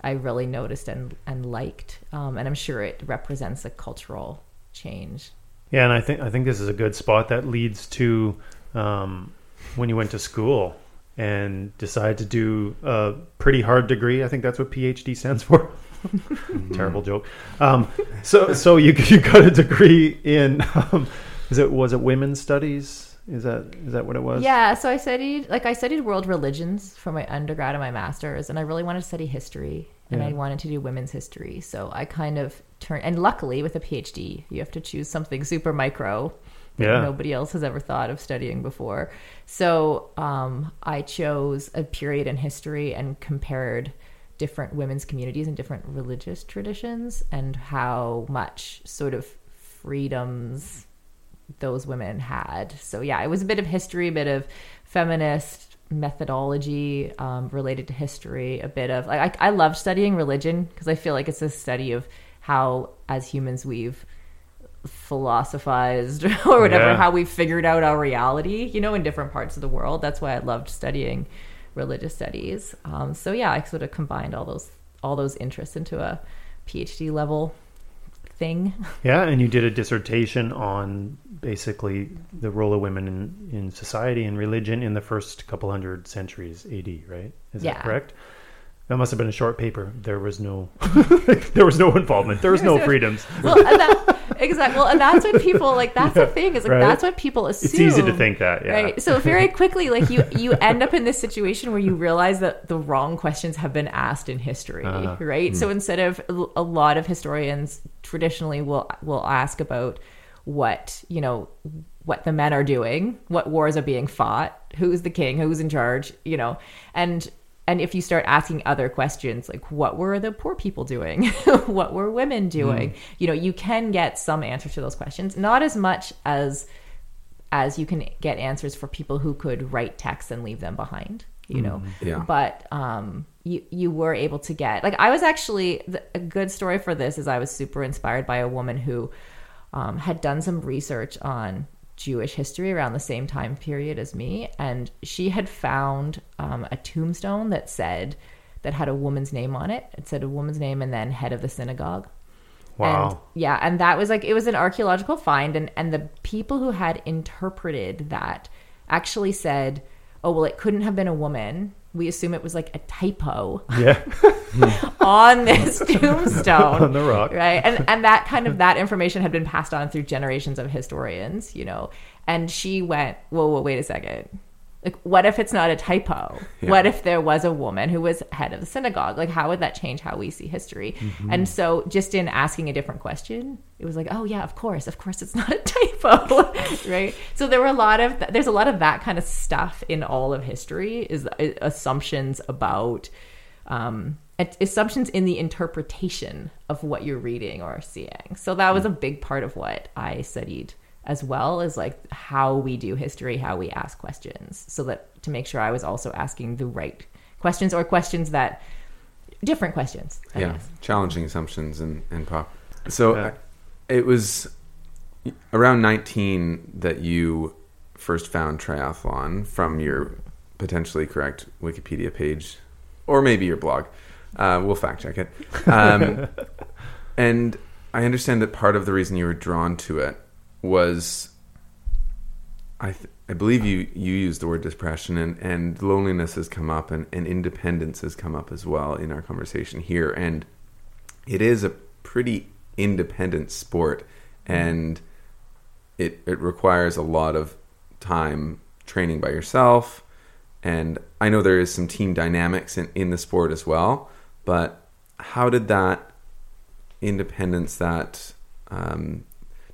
I really noticed and and liked, um, and I'm sure it represents a cultural change.
Yeah, and I think I think this is a good spot that leads to um, when you went to school and decided to do a pretty hard degree. I think that's what PhD stands for. Terrible joke. Um, so so you you got a degree in um, is it was it women's studies? Is that is that what it was?
Yeah, so I studied like I studied world religions for my undergrad and my masters, and I really wanted to study history, and
Yeah.
I wanted to do women's history. So I kind of turned, and luckily with a PhD, you have to choose something super micro that
Yeah.
nobody else has ever thought of studying before. So um, I chose a period in history and compared different women's communities and different religious traditions and how much sort of freedoms those women had. So yeah, it was a bit of history, a bit of feminist methodology um, related to history, a bit of like I, I love studying religion because I feel like it's a study of how as humans we've philosophized or whatever
Yeah.
how we figured out our reality you know in different parts of the world that's why i loved studying religious studies um, so yeah i sort of combined all those all those interests into a phd level thing
Yeah, and you did a dissertation on basically the role of women in, in society and religion in the first couple hundred centuries AD, right? Is
Yeah.
that correct? That must have been a short paper. There was no, there was no involvement. There was no freedoms.
well and that, exactly well and that's what people like that's the thing is like
right.
that's what people assume
It's easy to think that, yeah.
Right. So very quickly, like you, you end up in this situation where you realize that the wrong questions have been asked in history,
Uh-huh.
right? So instead of a lot of historians traditionally will will ask about what you know what the men are doing, what wars are being fought, who's the king, who's in charge, you know, and and if you start asking other questions like what were the poor people doing? What were women doing? You know you can get some answers to those questions. Not as much as as you can get answers for people who could write text and leave them behind you know?
Yeah.
but um you you were able to get like i was actually the, a good story for this is i was super inspired by a woman who um, had done some research on jewish history around the same time period as me and she had found um, a tombstone that said that had a woman's name on it it said a woman's name and then head of the synagogue
Wow.
and, yeah, and that was like it was an archaeological find, and and the people who had interpreted that actually said, "Oh well, it couldn't have been a woman. We assume it was like a typo
yeah.
on this tombstone
On the rock.
right?" And and that kind of that information had been passed on through generations of historians, you know. And she went, "Whoa, whoa, wait a second. Like, what if it's not a typo?
Yeah.
What if there was a woman who was head of the synagogue? Like, how would that change how we see history? And so, just in asking a different question, it was like, oh yeah, of course, of course, it's not a typo, right? So there were a lot of there's a lot of that kind of stuff in all of history is uh, assumptions about um, assumptions in the interpretation of what you're reading or seeing. So that was a big part of what I studied as well as like how we do history, how we ask questions, so that to make sure I was also asking the right questions or questions that different questions. I
yeah,
guess.
challenging assumptions and and pop. So
Yeah.
I- it was around 19 that you first found triathlon from your potentially correct Wikipedia page, or maybe your blog. Uh, we'll fact check it. Um, and I understand that part of the reason you were drawn to it was, I th- I believe you you used the word depression and and loneliness has come up and and independence has come up as well in our conversation here. And it is a pretty independent sport and it it requires a lot of time training by yourself. And I know there is some team dynamics in, in the sport as well but how did that independence that um,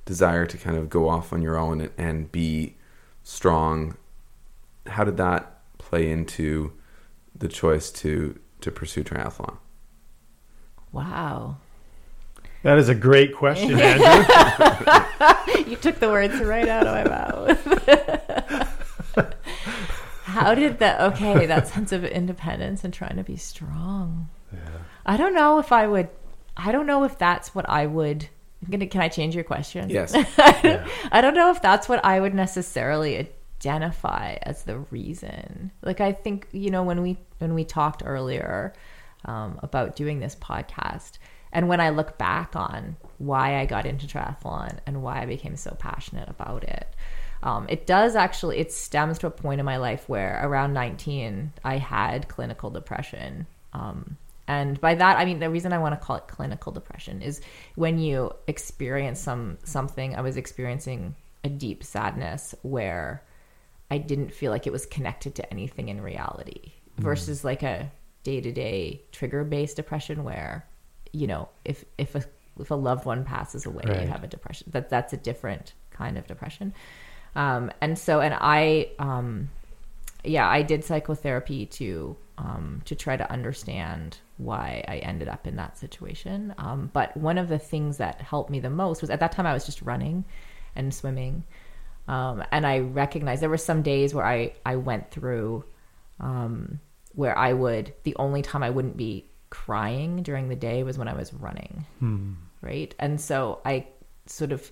desire to kind of go off on your own and, and be strong how did that play into the choice to to pursue triathlon
Wow.
That is a great question, Andrew.
you took the words right out of my mouth. How did that? Okay, that sense of independence and trying to be strong. Yeah. I don't know if I would. I don't know if that's what I would. I'm gonna, can I change your question?
yes
I don't know if that's what I would necessarily identify as the reason. Like I think you know when we when we talked earlier um, about doing this podcast, and when I look back on why I got into triathlon and why I became so passionate about it, Um, it does actually, it stems to a point in my life where around 19, I had clinical depression. Um, and by that, I mean, the reason I want to call it clinical depression is when you experience some something, I was experiencing a deep sadness where I didn't feel like it was connected to anything in reality versus like a day to day trigger based depression where, you know, if, if a, if a loved one passes away,
Right.
you have a depression that that's a different kind of depression. Um, and so, and I, um, yeah, I did psychotherapy to um, to try to understand why I ended up in that situation. Um, but one of the things that helped me the most was at that time I was just running and swimming, um, and I recognized there were some days where I I went through um, where I would the only time I wouldn't be crying during the day was when I was running, right? And so I sort of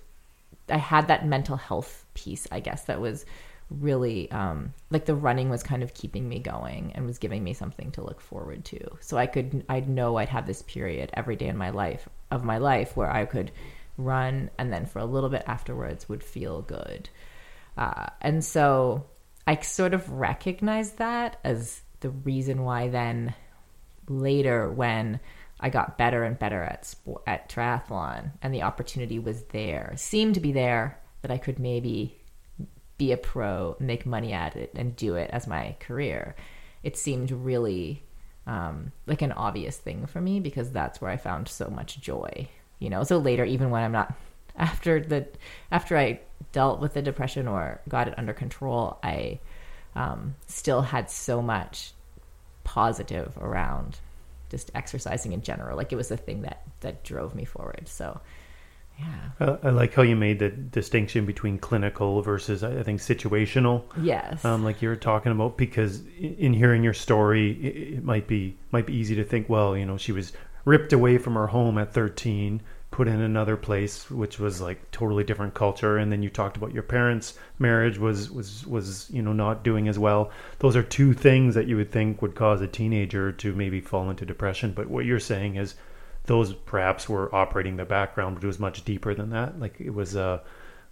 I had that mental health piece, I guess, that was really um, like the running was kind of keeping me going and was giving me something to look forward to. So I could, I'd know I'd have this period every day in my life of my life where I could run and then for a little bit afterwards would feel good. Uh, and so I sort of recognized that as the reason why then later when I got better and better at sport, at triathlon and the opportunity was there, seemed to be there that I could maybe be a pro, make money at it, and do it as my career. It seemed really um, like an obvious thing for me because that's where I found so much joy. You know, so later, even when I'm not after the after I dealt with the depression or got it under control, I um, still had so much positive around just exercising in general. Like it was the thing that that drove me forward. So, yeah,
Uh, I like how you made the distinction between clinical versus, I think, situational.
yes,
um, like you were talking about because in hearing your story it, it might be might be easy to think well you know she was ripped away from her home at 13 put in another place which was like totally different culture and then you talked about your parents marriage was was was you know not doing as well. Those are two things that you would think would cause a teenager to maybe fall into depression but what you're saying is those perhaps were operating the background but it was much deeper than that like it was uh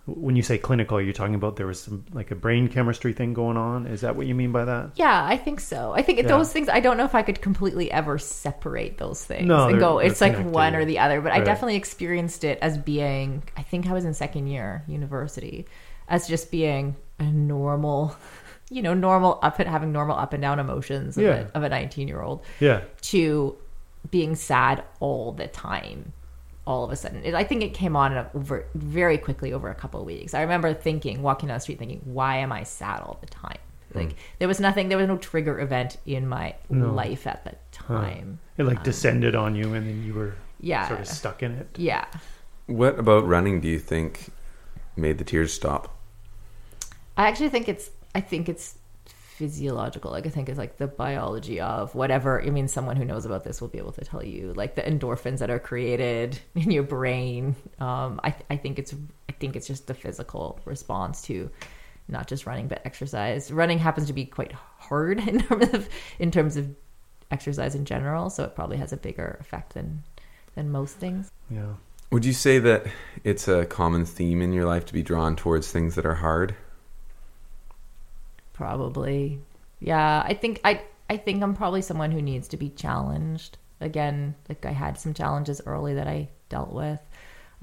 when you say clinical, are you talking about there was some like a brain chemistry thing going on? Is that what you mean by that?
Yeah, I think so. I think
Yeah.
those things. I don't know if I could completely ever separate those things
No,
and go. It's like
connected.
one or the other. But I definitely experienced it as being. I think I was in second year university, as just being a normal, you know, normal up and having normal up and down emotions of,
Yeah.
a, of a nineteen year old
Yeah.
to being sad all the time all of a sudden. It, i think it came on over very quickly over a couple of weeks. I remember thinking walking down the street thinking why am i sad all the time? Hmm. Like there was nothing there was no trigger event in my
No.
life at the time.
It like um, descended on you and then you were
yeah.
sort of stuck in it.
yeah.
What about running do you think made the tears stop?
I actually think it's I think it's physiological. Like I think it's like the biology of whatever. I mean, someone who knows about this will be able to tell you like the endorphins that are created in your brain. Um, I I think it's I think it's just the physical response to not just running but exercise. Running happens to be quite hard in terms of in terms of exercise in general, so it probably has a bigger effect than than most things.
Yeah.
Would you say that it's a common theme in your life to be drawn towards things that are hard?
Probably. Yeah, I think I I think I'm probably someone who needs to be challenged. Again, like I had some challenges early that I dealt with.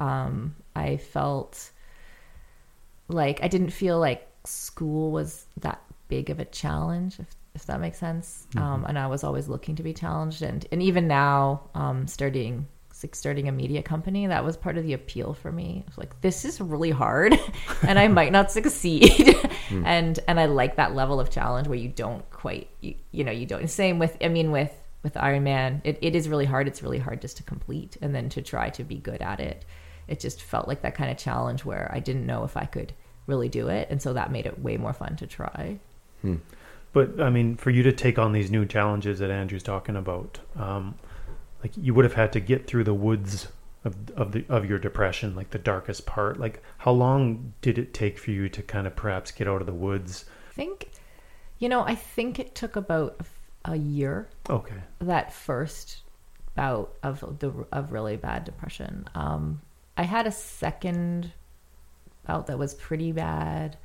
Um, I felt like I didn't feel like school was that big of a challenge, if, if that makes sense. Um, and I was always looking to be challenged, and and even now, um, starting like starting a media company, that was part of the appeal for me. I was like, this is really hard, and I might not succeed, and and I like that level of challenge where you don't quite, you, you know, you don't. Same with, I mean, with with Ironman, it, it is really hard. It's really hard just to complete, and then to try to be good at it. It just felt like that kind of challenge where I didn't know if I could really do it, and so that made it way more fun to try.
But I mean, for you to take on these new challenges that Andrew's talking about, um, like you would have had to get through the woods of of the of your depression, like the darkest part. Like, how long did it take for you to kind of perhaps get out of the woods?
I think, you know, I think it took about a year
Okay.
that first bout of the of really bad depression. Um, I had a second bout that was pretty bad,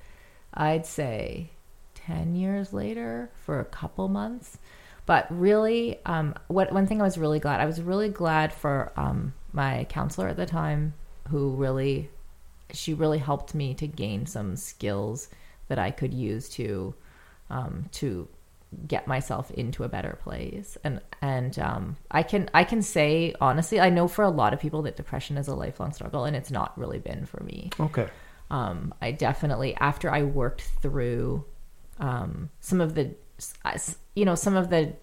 I'd say 10 years later for a couple months. But really, um, what one thing I was really glad, I was really glad for um, my counselor at the time who really, she really helped me to gain some skills that I could use to, um, to get myself into a better place and and um, I can I can say honestly I know for a lot of people that depression is a lifelong struggle and it's not really been for me
Okay.
um, I definitely after I worked through um, some of the you know some of the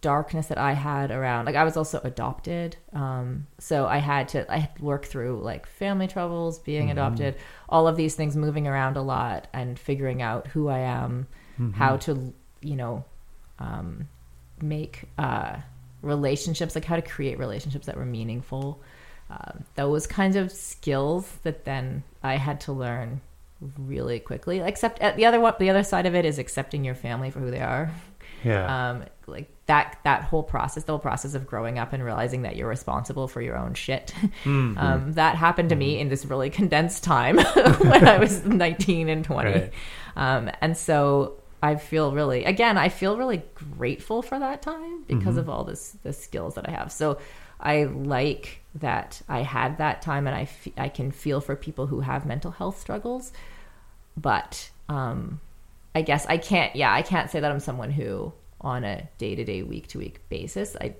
darkness that I had around like I was also adopted um, so I had to I had to work through like family troubles being adopted all of these things moving around a lot and figuring out who I am how to you know um, make uh, relationships like how to create relationships that were meaningful. Um, those kinds of skills that then I had to learn really quickly. Except at the other one, the other side of it is accepting your family for who they are.
Yeah.
Um, like that that whole process, the whole process of growing up and realizing that you're responsible for your own shit.
Mm-hmm.
Um, that happened to me in this really condensed time when I was 19 and 20.
Right.
Um, and so I feel really, again, I feel really grateful for that time because
Mm-hmm.
of all this, the skills that I have. So I like that I had that time and I, I can feel for people who have mental health struggles. But um, I guess I can't, yeah, I can't say that I'm someone who on a day to day, week to week basis, I,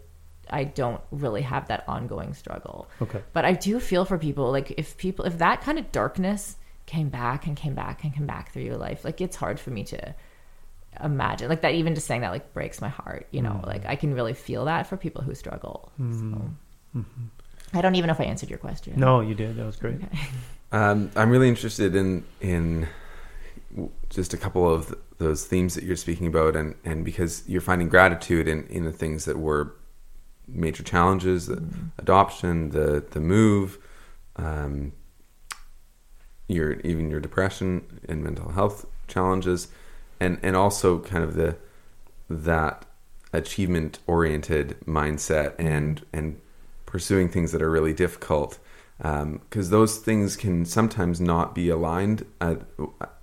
I don't really have that ongoing struggle.
Okay.
But I do feel for people like if people if that kind of darkness came back and came back and came back through your life, like it's hard for me to imagine. Like that even just saying that like breaks my heart, you know. Mm. Like I can really feel that for people who struggle. So mm-hmm. Mm-hmm. I don't even know if I answered your question.
No, you did. That was great.
Um, I'm really interested in in just a couple of those themes that you're speaking about, and, and because you're finding gratitude in, in the things that were major challenges, the adoption, the the move, um, your even your depression and mental health challenges, and and also kind of the that achievement oriented mindset and and pursuing things that are really difficult because those things can sometimes not be aligned. Uh,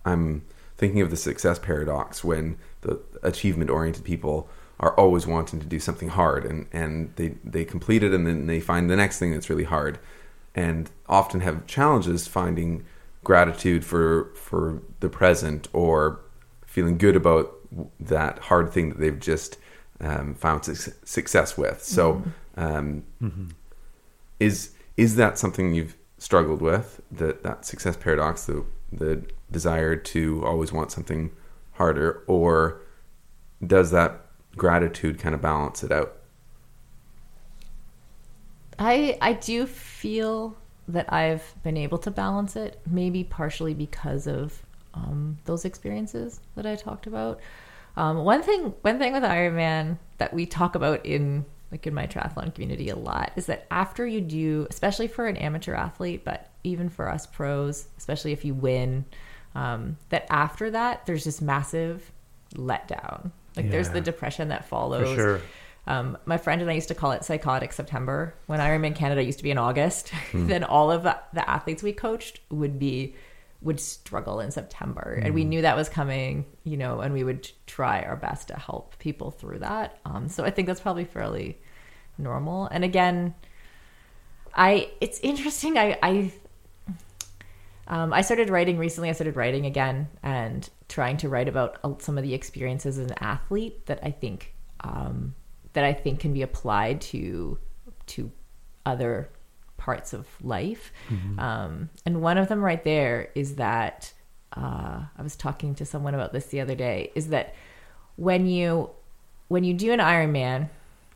I'm thinking of the success paradox when the achievement oriented people are always wanting to do something hard and, and they, they complete it and then they find the next thing that's really hard and often have challenges finding gratitude for for the present or feeling good about that hard thing that they've just um, found su- success with. So, um, is is that something you've struggled with? That that success paradox, the the desire to always want something harder, or does that gratitude kind of balance it out?
I I do feel that I've been able to balance it, maybe partially because of um, those experiences that I talked about. Um, one thing, one thing with Ironman that we talk about in like in my triathlon community a lot is that after you do, especially for an amateur athlete, but even for us pros, especially if you win, um, that after that there's this massive letdown. Like there's the depression that
For
follows.
sure.
Um, my friend and I used to call it psychotic September. When Ironman Canada used to be in August, then all of the athletes we coached would be would struggle in September, and we knew that was coming, you know, and we would try our best to help people through that. Um, so I think that's probably fairly normal. And again, I it's interesting. I I um, I started writing recently. I started writing again and trying to write about some of the experiences as an athlete that I think um, that I think can be applied to to other parts of life. Um, and one of them right there is that uh, I was talking to someone about this the other day. Is that when you when you do an Ironman,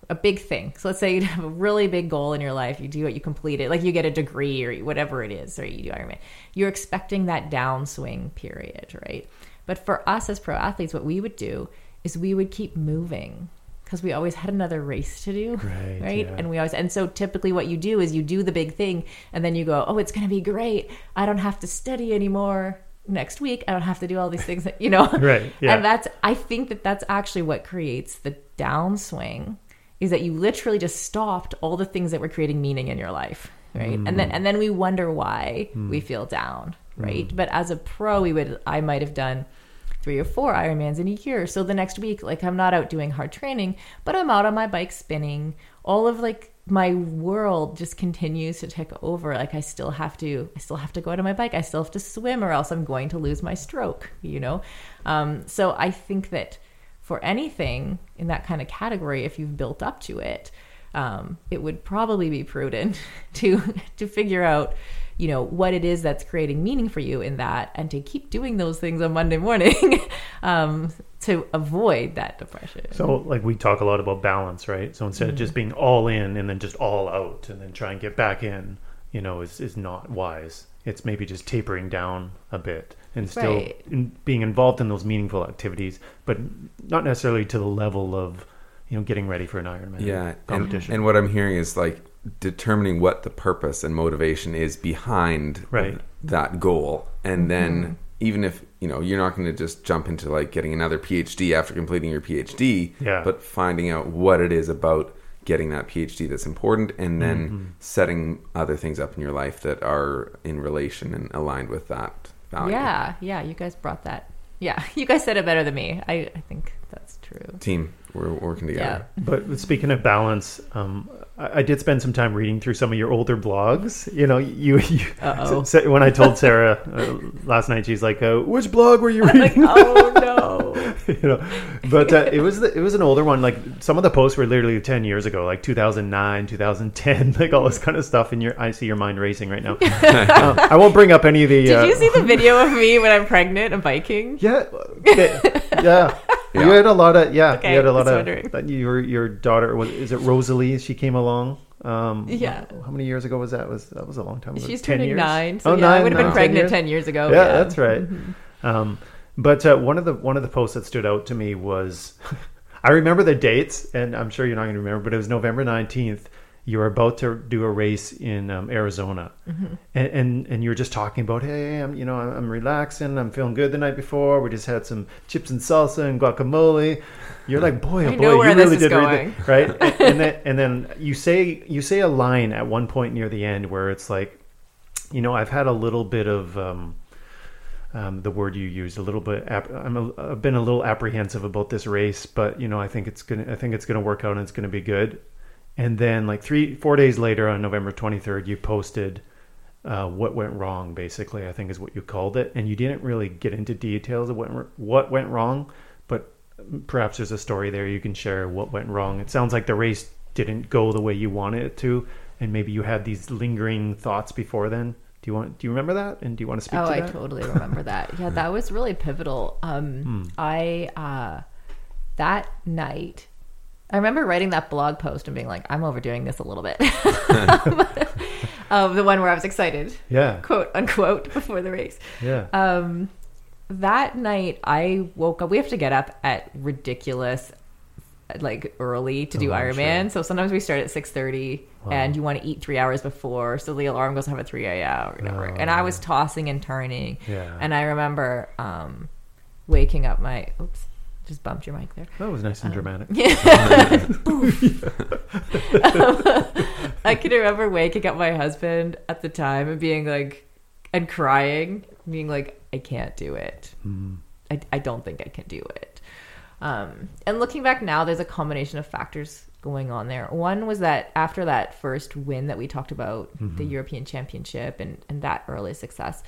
a big thing. So let's say you have a really big goal in your life, you do it, you complete it, like you get a degree or whatever it is, or you do Ironman. You're expecting that downswing period, right? But for us as pro athletes, what we would do is we would keep moving because we always had another race to do,
Right, yeah.
And we always and so typically what you do is you do the big thing and then you go, oh, it's going to be great. I don't have to study anymore next week. I don't have to do all these things, that, you know.
Right, yeah.
And that's I think that that's actually what creates the downswing is that you literally just stopped all the things that were creating meaning in your life, right? And then mm. and then we wonder why we mm. feel down, mm. right? But as a pro, we would I might have done three or four Ironmans in a year. So the next week, like I'm not out doing hard training, but I'm out on my bike spinning. All of like my world just continues to take over. Like I still have to, I still have to go out on my bike. I still have to swim, or else I'm going to lose my stroke. You know, um, so I think that for anything in that kind of category, if you've built up to it, um, it would probably be prudent to to figure out you know what it is that's creating meaning for you in that and to keep doing those things on monday morning um, to avoid that depression
So, like we talk a lot about balance, right? So instead of
Mm-hmm.
just being all in and then just all out and then try and get back in, you know, is is not wise. It's maybe just tapering down a bit and still
Right.
in, being involved in those meaningful activities, but not necessarily to the level of, you know, getting ready for an Ironman
Yeah, and,
competition.
and what I'm hearing is like determining what the purpose and motivation is behind
Right.
that goal, and
Mm-hmm.
then even if you know you're not going to just jump into like getting another PhD after completing your PhD,
Yeah.
but finding out what it is about getting that PhD that's important, and then
Mm-hmm.
setting other things up in your life that are in relation and aligned with that value.
yeah yeah you guys brought that yeah you guys said it better than me i, I think that's true
team, we're working together.
But speaking of balance, um, I, did spend some time reading through some of your older blogs. You know, you, you so- when I told Sarah uh, last night, she's like, uh, "Which blog were you reading?"
like oh no
you know, but uh, it was the, it was an older one. Like some of the posts were literally ten years ago, like 2009, 2010, like all this kind of stuff. And your I see your mind racing right now. Uh, I won't bring up any of the.
did
uh,
you see the video of me when i'm pregnant and biking
Yeah, okay, yeah. You had a lot of yeah.
Okay,
you had a lot of that your your daughter was is it Rosalie? She came along. Um,
Yeah.
How many years ago was that? Was that was a long time ago?
she's
10
turning
years?
nine so
Oh,
yeah i would have
nine,
been
10
pregnant
years?
10 years ago
yeah, that's right.
Mm-hmm.
Um, but uh, one of the one of the posts that stood out to me was, I remember the dates, and I'm sure you're not going to remember, but it was November 19th. You were about to do a race in um, Arizona,
Mm-hmm.
and, and and you were just talking about, hey, I'm you know I'm relaxing, I'm feeling good the night before. We just had some chips and salsa and guacamole. You're like, boy, oh boy, you really did read the, right? and, and then and then you say you say a line at one point near the end where it's like, you know, I've had a little bit of um, um, the word you used, a little bit. Ap- I'm a, I've been a little apprehensive about this race, but you know, I think it's gonna. I think it's gonna work out and it's gonna be good. And then, like three, four days later, on November 23rd, you posted uh, what went wrong. Basically, I think is what you called it, and you didn't really get into details of what what went wrong, but perhaps there's a story there you can share what went wrong. It sounds like the race didn't go the way you wanted it to, and maybe you had these lingering thoughts before then. Do you want? Do you remember that? And do you want to speak to that?
oh,
to
I totally remember that. Yeah, that was really pivotal. Um,
Hmm.
I uh, that night, I remember writing that blog post and being like, "I'm overdoing this a little bit." um, the one where I was excited,
Yeah,
quote unquote, before the race.
yeah.
Um, that night, I woke up. We have to get up at ridiculous, like early to do
Oh,
Ironman.
sure.
So sometimes we start at six thirty,
Wow.
and you want to eat three hours before, so the alarm goes off at three a.m. or whatever.
Oh,
and I was tossing and turning,
Yeah.
and I remember um, waking up. My oops, just bumped your mic there.
That was nice and dramatic.
Yeah, I can remember waking up my husband at the time and being like, and crying, being like, I can't do it. I, I don't think I can do it. Um, and looking back now, there's a combination of factors going on there. One was that after that first win that we talked about, the European Championship and, and that early success,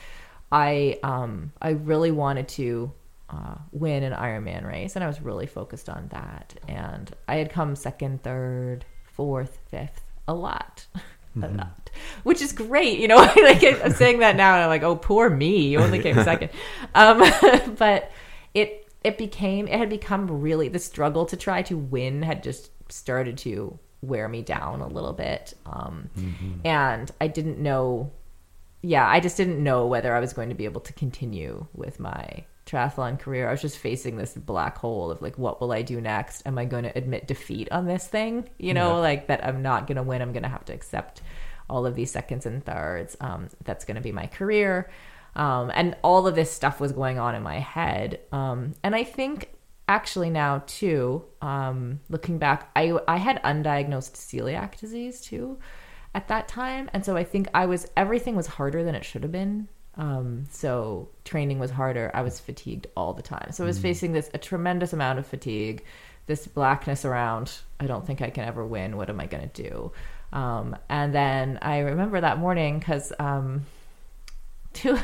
I um, I really wanted to uh, win an Ironman race, and I was really focused on that. And I had come second, third, fourth, fifth, a lot. A lot, which is great, you know. like I'm saying that now, and I'm like, "Oh, poor me! You only came second. Um, but it it became it had become really the struggle to try to win had just started to wear me down a little bit, um, and I didn't know yeah, I just didn't know whether I was going to be able to continue with my triathlon career. I was just facing this black hole of like, what will I do next? Am I going to admit defeat on this thing? You know,
Yeah.
like that I'm not going to win. I'm going to have to accept all of these seconds and thirds. Um, that's going to be my career. Um, and all of this stuff was going on in my head. Um, and I think actually now too, um, looking back, I, I had undiagnosed celiac disease too at that time and so i think i was everything was harder than it should have been Um, so training was harder. I was fatigued all the time. So I was facing this a tremendous amount of fatigue, this blackness around. I don't think I can ever win. What am I going to do? Um, and then I remember that morning because um, to,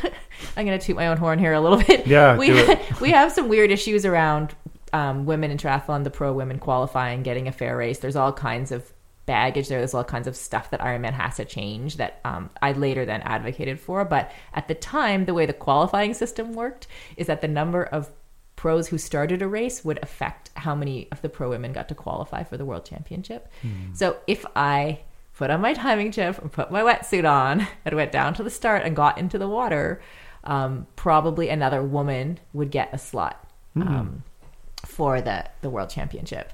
I'm going to toot my own horn here a little bit.
Yeah,
we we have some weird issues around um, women in triathlon, the pro women qualifying, getting a fair race. There's all kinds of baggage there. There's all kinds of stuff that Ironman has to change that um, I later then advocated for. But at the time, the way the qualifying system worked is that the number of pros who started a race would affect how many of the pro women got to qualify for the world championship. So if I put on my timing chip and put my wetsuit on and went down to the start and got into the water, um, probably another woman would get a slot um, for the the world championship.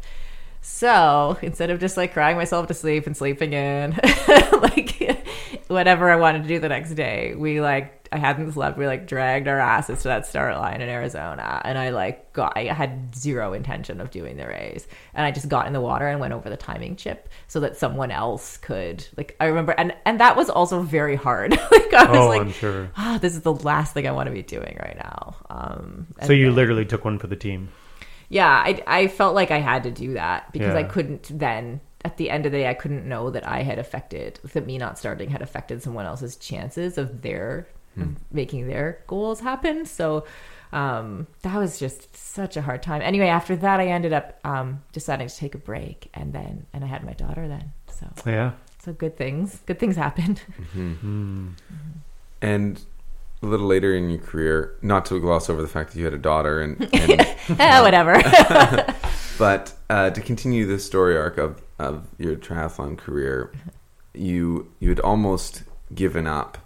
So instead of just like crying myself to sleep and sleeping in, like whatever I wanted to do the next day, we like I hadn't slept. We like dragged our asses to that start line in Arizona, and I like got I had zero intention of doing the race, and I just got in the water and went over the timing chip so that someone else could like I remember, and and that was also very hard. like I was
Oh,
like,
I'm sure.
ah, this is the last thing I want to be doing right now. Um,
So you
then-
literally took one for the team.
Yeah, I, I felt like I had to do that because I couldn't then, at the end of the day, I couldn't know that I had affected, that me not starting had affected someone else's chances of their, of making their goals happen. So um, that was just such a hard time. Anyway, after that, I ended up um, deciding to take a break and then, and I had my daughter then. So,
Yeah.
so good things, good things happened.
And a little later in your career, not to gloss over the fact that you had a daughter, and, and
Eh, whatever.
but uh, to continue the story arc of, of your triathlon career, you you had almost given up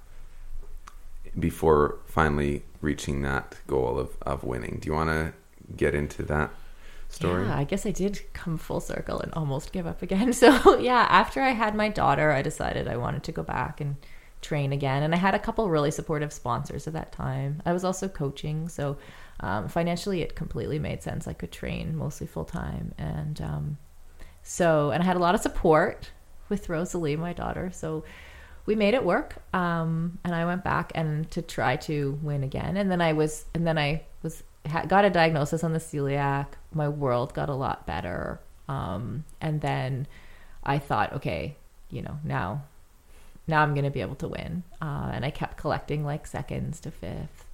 before finally reaching that goal of, of winning. Do you want to get into that story?
Yeah, I guess I did come full circle and almost give up again. So yeah, after I had my daughter, I decided I wanted to go back and train again. And I had a couple really supportive sponsors at that time. I was also coaching, so um, financially it completely made sense. I could train mostly full time, and um, so and I had a lot of support with Rosalie, my daughter. So we made it work. Um, and I went back and to try to win again. And then I was, and then I was got a diagnosis on the celiac. My world got a lot better. Um, and then I thought, okay, you know, now, now I'm going to be able to win. Uh, and I kept collecting like seconds to fifth.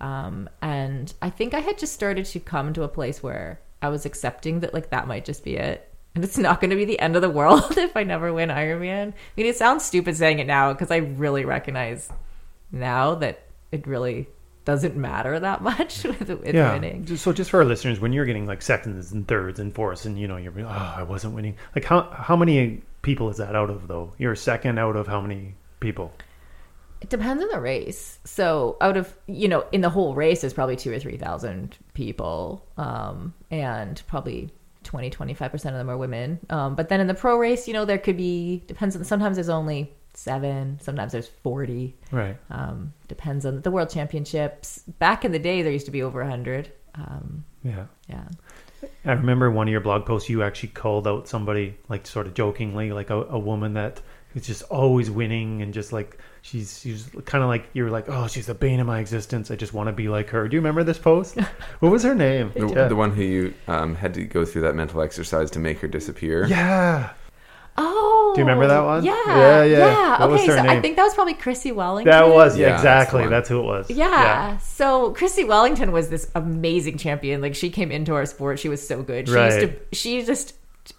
Um, and I think I had just started to come to a place where I was accepting that like that might just be it. And it's not going to be the end of the world if I never win Ironman. I mean, it sounds stupid saying it now because I really recognize now that it really doesn't matter that much with, with
yeah.
winning.
So just for our listeners, when you're getting like seconds and thirds and fourths, and you know you're like, oh I wasn't winning. Like how how many people is that out of though? You're second out of how many people?
It depends on the race. So out of you know, in the whole race, there's probably two or three thousand people, um, and probably 20, 25 percent of them are women. Um, but then in the pro race, you know, there could be depends. on Sometimes there's only seven. Sometimes there's forty.
Right.
Um, depends on the world championships. Back in the day, there used to be over hundred. Um,
Yeah.
yeah.
I remember one of your blog posts. You actually called out somebody like sort of jokingly, like a, a woman that who's just always winning and just like she's she's kind of like you were like oh she's the bane of my existence. I just want to be like her. Do you remember this post? what was her name?
The,
yeah.
the one who you um, had to go through that mental exercise to make her disappear.
yeah.
Oh,
Do you remember that one?
Yeah,
Yeah, yeah. What was
okay,
her
so I think that was probably Chrissie Wellington.
That was
Yeah,
yeah,
that's
exactly. That's who it was.
Yeah. So Chrissie Wellington was this amazing champion. Like she came into our sport. She was so good. She used to she just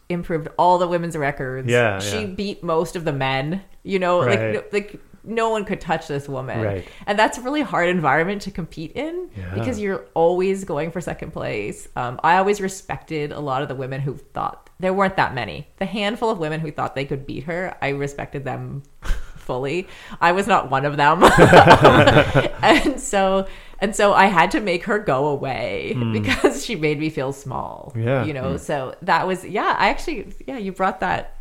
improved all the women's records.
Yeah,
She
yeah.
beat most of the men. You know, like
Right.
no, like no one could touch this woman.
Right.
And that's a really hard environment to compete in
Yeah.
because you're always going for second place. Um, I always respected a lot of the women who thought there weren't that many. The handful of women who thought they could beat her, I respected them fully. I was not one of them. and so and so I had to make her go away because she made me feel small.
Yeah.
You know, so that was yeah, I actually yeah, you brought that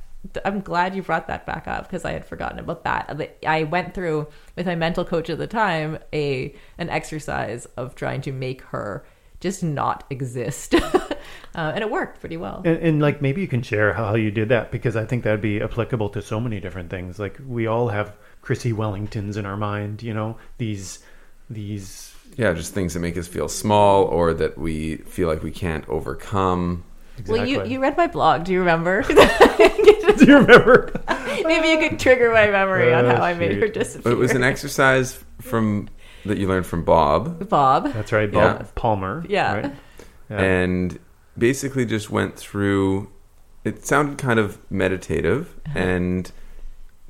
I'm glad you brought that back up because I had forgotten about that. I went through with my mental coach at the time a an exercise of trying to make her just not exist, uh, and it worked pretty well.
And, and like maybe you can share how you did that because I think that'd be applicable to so many different things. Like we all have Chrissie Wellingtons in our mind, you know, these these
Yeah, just things that make us feel small or that we feel like we can't overcome.
Exactly.
Well, you, you read my blog. Do you remember?
do you remember?
Maybe you could trigger my memory on
Oh,
how I made her disappear.
But it was an exercise from that you learned from Bob
Bob.
That's right, Bob
Yeah.
Palmer.
Yeah.
right? Yeah.
and basically just went through it sounded kind of meditative
Uh-huh.
and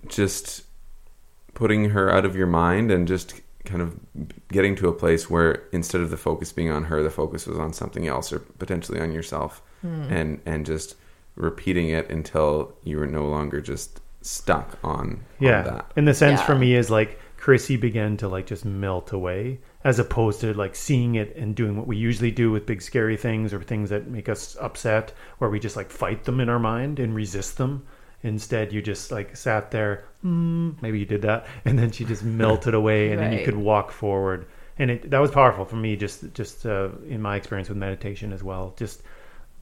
just putting her out of your mind and just kind of getting to a place where instead of the focus being on her the focus was on something else or potentially on yourself
Hmm.
and and just repeating it until you were no longer just stuck on,
yeah
on that
and the sense
Yeah.
for me is like chrissie began to like just melt away as opposed to like seeing it and doing what we usually do with big scary things or things that make us upset where we just like fight them in our mind and resist them instead you just like sat there mm, maybe you did that and then she just melted away and then you could walk forward and it that was powerful for me just just uh, in my experience with meditation as well just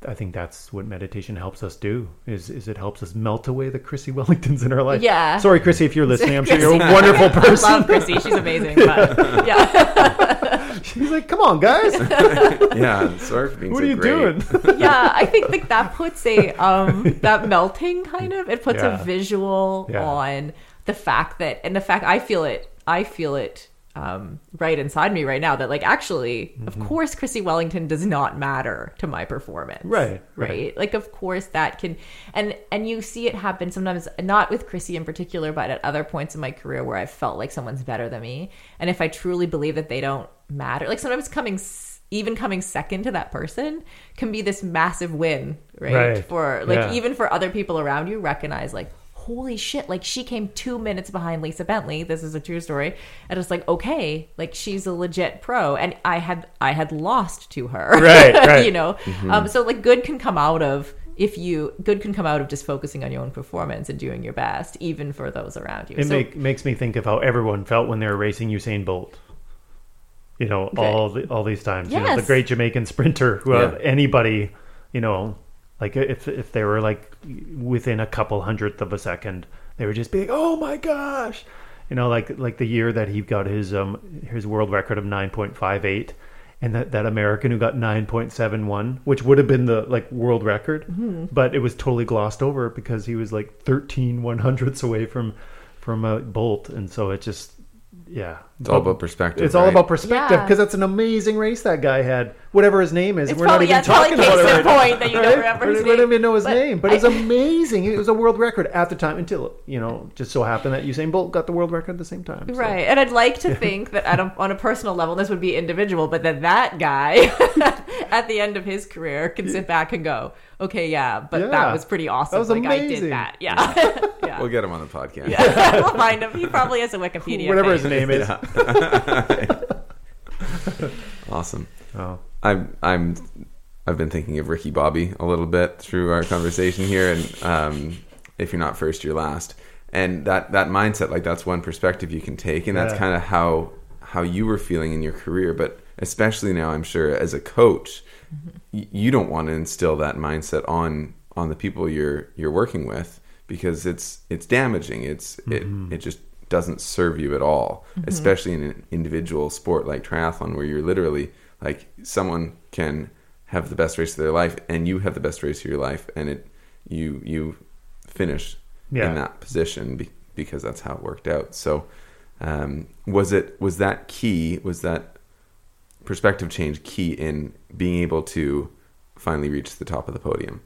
I think that's what meditation helps us do. Is is it helps us melt away the Chrissie Wellingtons in our life.
Yeah.
Sorry, Chrissie, if you're listening, I'm sure you're a
Chrissie.
wonderful
I
person.
love Chrissie. She's amazing. But yeah.
She's like, come on, guys,
yeah sorry for being
what
so
are you
great.
doing?
yeah, I think like that puts a um that melting kind of it puts
Yeah.
a visual
Yeah.
on the fact that and the fact I feel it I feel it um right inside me right now that like actually
Mm-hmm.
of course Chrissie Wellington does not matter to my performance.
Right, right.
Right. Like of course that can and and you see it happen sometimes not with Chrissie in particular but at other points in my career where I felt like someone's better than me and if I truly believe that they don't matter like sometimes coming even coming second to that person can be this massive win right,
Right.
for like
Yeah.
even for other people around you recognize like holy shit like she came two minutes behind lisa bentley this is a true story and it's like okay like she's a legit pro and i had i had lost to her
Right, right.
you know um, so like good can come out of if you good can come out of just focusing on your own performance and doing your best even for those around you
It
so
make, makes me think of how everyone felt when they were racing Usain Bolt. You know, all the, all these times. You know, the great Jamaican sprinter who uh,
Yeah.
anybody, you know, like if if they were like within a couple hundredth of a second, they would just be like, "Oh my gosh!" You know, like like the year that he got his um his world record of nine point five eight, and that that American who got nine point seven one, which would have been the like world record, but it was totally glossed over because he was like thirteen one hundredths away from from a Bolt, and so it just yeah,
it's all about perspective
it's all about perspective
Yeah.
because that's an amazing race that guy had. Whatever his name is,
It's
we're
probably-
not even
yeah, it's probably
talking about
case
it.
in
right now,
point that you don't remember
We
his
don't even know his
But
name, but
I-
it's amazing. It was a world record at the time until you know just so happened that Usain Bolt got the world record at the same time. so.
Right. And I'd like to think that at a, on a personal level, this would be individual, but that that guy at the end of his career can sit back and go, okay, yeah, but
Yeah.
that was pretty awesome.
That was
like I did that. Yeah. yeah.
we'll get him on the podcast
yeah. we'll find him. He probably has a Wikipedia.
Whatever his name is.
awesome
Oh.
I'm I'm I've been thinking of Ricky Bobby a little bit through our conversation here, and um, if you're not first, you're last, and that that mindset, like that's one perspective you can take, and that's
Yeah.
kind of how how you were feeling in your career, but especially now, I'm sure as a coach, y- you don't want to instill that mindset on on the people you're you're working with because it's it's damaging. It's it it just doesn't serve you at all, especially in an individual sport like triathlon where you're literally like someone can have the best race of their life and you have the best race of your life and it you you finish
Yeah.
in that position be, because that's how it worked out. So um, was it was that key was that perspective change key in being able to finally reach the top of the podium?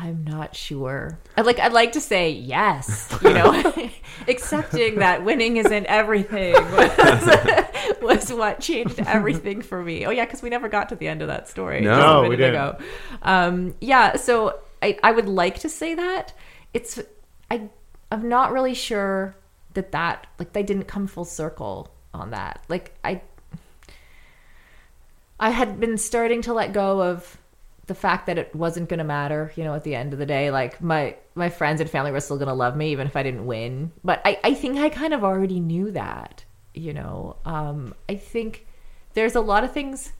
I'm not sure. I'd like I'd like to say yes, you know, accepting that winning isn't everything was, was what changed everything for me. Oh yeah, because we never got to the end of that story.
No.
just a
No,
minute
we didn't.
ago. Um, yeah, so I I would like to say that it's I I'm not really sure that that like they didn't come full circle on that. Like I I had been starting to let go of the fact that it wasn't going to matter, you know, at the end of the day. Like my my friends and family were still going to love me even if I didn't win. But I I think I kind of already knew that, you know. Um I think there's a lot of things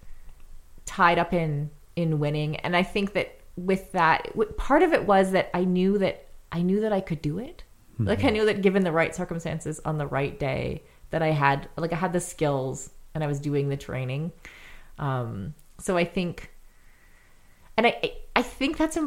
tied up in in winning and I think that with that part of it was that I knew that I knew that I could do it. Like I knew that given the right circumstances on the right day that I had like I had the skills and I was doing the training. Um, so I think, and I I think that's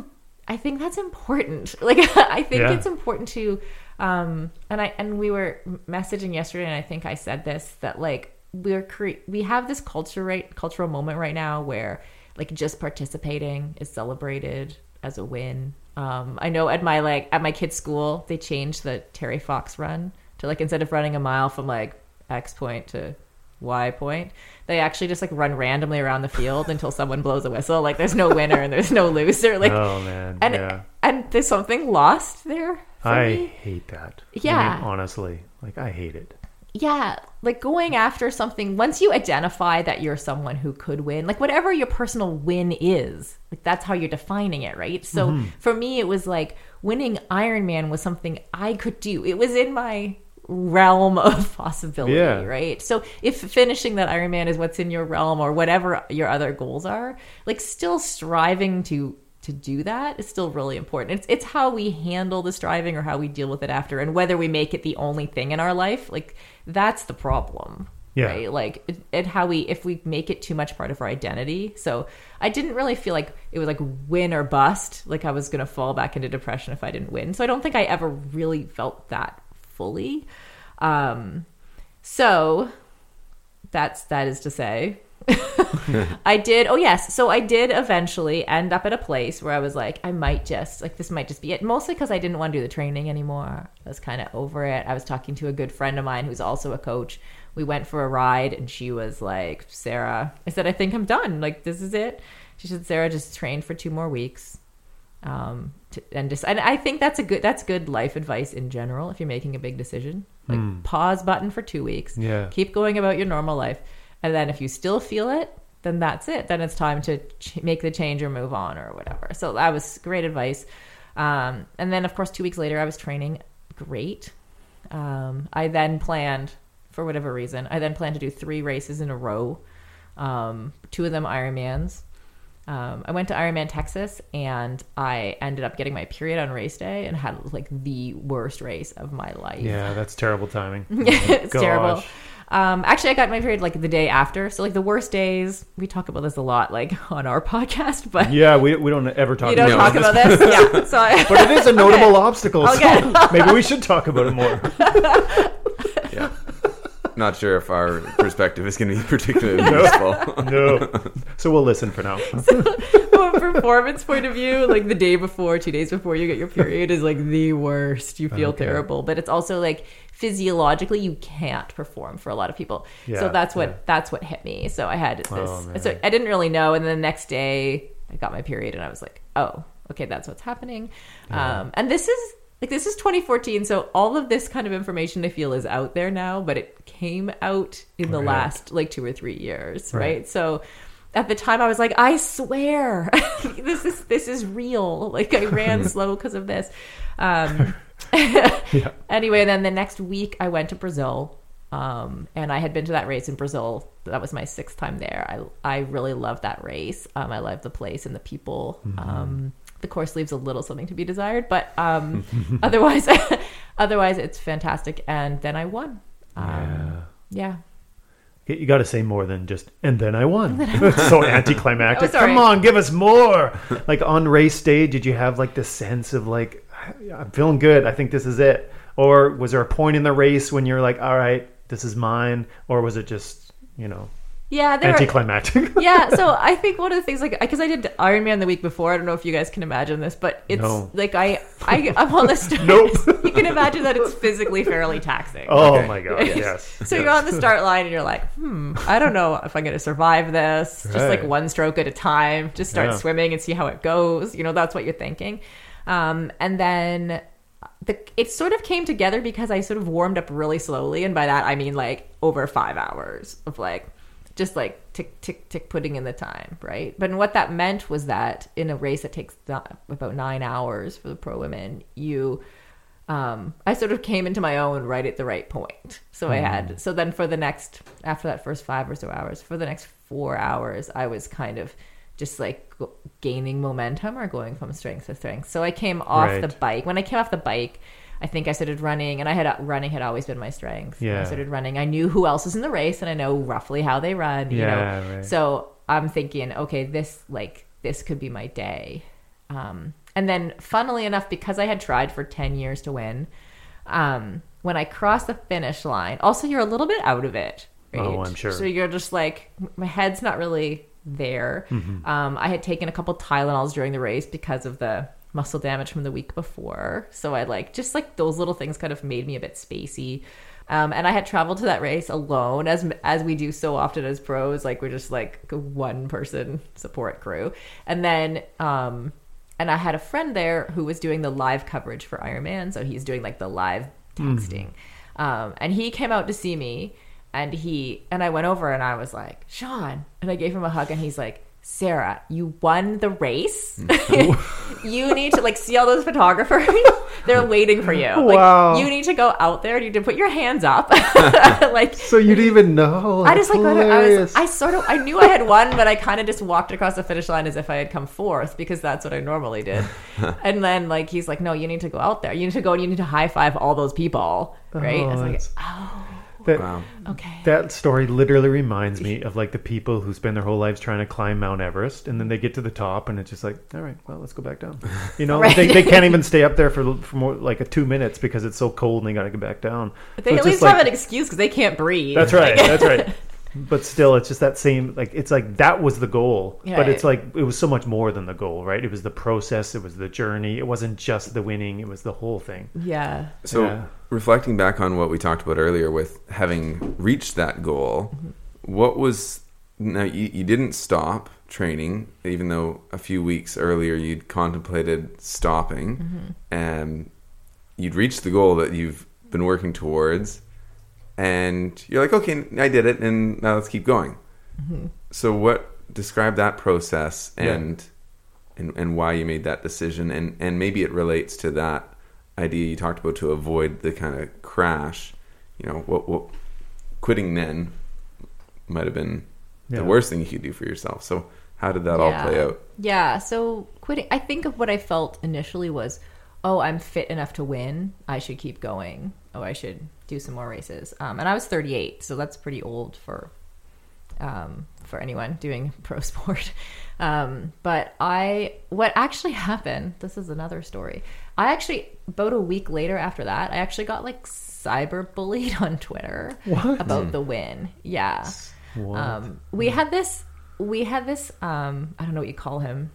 I think that's important. Like I think
Yeah.
it's important to, um, and I and we were messaging yesterday, and I think I said this that like we're cre- we have this culture right cultural moment right now where like just participating is celebrated as a win. Um, I know at my like at my kids' school they changed the Terry Fox run to like instead of running a mile from like X point to Y point, they actually just like run randomly around the field until someone blows a whistle. Like there's no winner and there's no loser. Like
oh man,
and
yeah.
and there's something lost there.
I
me.
hate that. I
Yeah.
mean, honestly, like I hate it.
yeah like going after something once you identify that you're someone who could win like whatever your personal win is like that's how you're defining it right so mm-hmm. for me it was like winning Ironman was something i could do it was in my realm of possibility
Yeah.
right so if finishing that Ironman is what's in your realm or whatever your other goals are like still striving to to do that is still really important. It's it's how we handle the striving or how we deal with it after, and whether we make it the only thing in our life. Like that's the problem,
Yeah.
right? Like it, it how we if we make it too much part of our identity. So I didn't really feel like it was like win or bust. Like I was gonna fall back into depression if I didn't win. So I don't think I ever really felt that fully. Um, so that's that is to say I did. Oh yes, so I did eventually end up at a place where I was like, I might just like this might just be it. Mostly because I didn't want to do the training anymore. I was kind of over it. I was talking to a good friend of mine who's also a coach. We went for a ride, and she was like, "Sarah," I said, "I think I'm done. Like this is it." She said, "Sarah, just train for two more weeks." Um, to, and just and I think that's a good that's good life advice in general if you're making a big decision. Like pause button for two weeks.
Yeah.
keep going about your normal life. And then if you still feel it then that's it. Then it's time to ch- make the change or move on or whatever. So that was great advice. Um, and then of course two weeks later i was training. Great. Um, i then planned for whatever reason i then planned to do three races in a row. Um, two of them ironmans um, I went to Ironman Texas and I ended up getting my period on race day and had like the worst race of my life.
Yeah, that's terrible timing.
it's
Gosh.
terrible. Um, actually, I got my period like the day after. So like the worst days, we talk about this a lot, like on our podcast, but
Yeah, we, we don't ever talk
you don't
about
about this. Yeah. So I,
But it is a notable obstacle,
Okay.
so maybe we should talk about it more.
Yeah. Not sure if our perspective is going to be particularly useful.
No. So we'll listen for now.
from a performance point of view, like the day before, two days before you get your period is like the worst. You feel
Okay.
terrible, but it's also like physiologically you can't perform for a lot of people. so that's what
yeah.
that's what hit me. So I had this.
Oh,
so I didn't really know, and then the next day I got my period, and I was like, oh, okay, that's what's happening. Um, and this is. Like this is 2014, so all of this kind of information I feel is out there now, but it came out in the
Right.
last like two or three years,
Right.
right? So at the time I was like, I swear, this is this is real. Like I ran slow because of this. Um,
Yeah.
Anyway, then the next week I went to Brazil, um, and I had been to that race in Brazil. That was my sixth time there. I I really loved that race. Um, I loved the place and the people.
Mm-hmm.
Um, the course leaves a little something to be desired, but um, otherwise, otherwise it's fantastic. And then I won. Um, yeah.
You got to say more than just, and then I won. So anticlimactic.
Oh.
Come on, give us more. Like on race day, did you have like the sense of like, I'm feeling good. I think this is it. Or was there a point in the race when you're like, all right, this is mine? Or was it just, you know,
Yeah, there are,
anticlimactic?
yeah, so I think one of the things like because I did Ironman the week before, I don't know if you guys can imagine this, but it's
No.
like I I I'm on the start.
Nope.
you can imagine that it's physically fairly taxing.
oh
Okay.
my God, yes.
So you're on the start line and you're like, hmm, I don't know if I'm going to survive this. Just like one stroke at a time. Just start
Yeah.
swimming and see how it goes. You know, that's what you're thinking. Um, and then the, it sort of came together because I sort of warmed up really slowly. And by that, I mean like over five hours of like, just like tick, tick, tick, putting in the time, right? But what that meant was that in a race that takes about nine hours for the pro women, you um, I sort of came into my own right at the right point. So I had, so then for the next, after that first five or so hours, for the next four hours, I was kind of just like g- gaining momentum or going from strength to strength. So I came off
Right.
the bike. When I came off the bike, I think I started running, and I had running had always been my strength. When
Yeah.
I started running. I knew who else was in the race, and I know roughly how they run. You
Yeah,
know,
right.
so I'm thinking, okay, this like this could be my day. Um, and then, funnily enough, because I had tried for ten years to win, um, when I crossed the finish line, also you're a little bit out of it. Right?
Oh, I'm sure.
So you're just like my head's not really there. Um, I had taken a couple Tylenols during the race because of the muscle damage from the week before. So I like just like those little things kind of made me a bit spacey. Um, and I had traveled to that race alone, as as we do so often as pros. Like we're just like one person support crew, and then um, and I had a friend there who was doing the live coverage for Ironman, so he's doing like the live texting, um, and he came out to see me, and he and I went over and I was like Sean, and I gave him a hug, and he's like. Sarah, you won the race. Mm. you need to like see all those photographers. They're waiting for you.
Wow.
Like, you need to go out there. And you need to put your hands up. like
So you didn't even know?
I just like
That's
I was. I sort of I knew I had won, but I kind of just walked across the finish line as if I had come fourth because that's what I normally did. and then like he's like, no, you need to go out there. You need to go and you need to high five all those people, right? I was
Oh,
like, oh,
that,
Wow.
okay.
that story literally reminds me of like the people who spend their whole lives trying to climb Mount Everest, and then they get to the top, and it's just like, all right, well, let's go back down. You know,
Right.
they, they can't even stay up there for for more like a two minutes because it's so cold, and they got to get back down.
But they
it's
at least
like-
have an excuse because they can't breathe.
That's right.
Like-
That's right. But still, it's just that same like it's like that was the goal, but it's like it was so much more than the goal, right? It was the process, it was the journey, it wasn't just the winning, it was the whole thing.
yeah.
So
Yeah.
reflecting back on what we talked about earlier with having reached that goal,
Mm-hmm.
what was now you, you didn't stop training even though a few weeks earlier you'd contemplated stopping
Mm-hmm.
and you'd reached the goal that you've been working towards and you're like okay I did it and now let's keep going.
Mm-hmm.
So what describe that process
Yeah.
and and and why you made that decision and and maybe it relates to that idea you talked about to avoid the kind of crash. You know, what what quitting then might have been
Yeah.
the worst thing you could do for yourself. So how did that all play out?
Yeah. So quitting, I think of what I felt initially was, oh, I'm fit enough to win. I should keep going. Oh, I should do some more races. Um, and I was 38, so that's pretty old for um, for anyone doing pro sport. Um, but I, what actually happened, this is another story. I actually, about a week later after that, I actually got like cyber bullied on Twitter
What?
about the win. Yeah.
What?
Um, we had this, we had this, um, I don't know what you call him.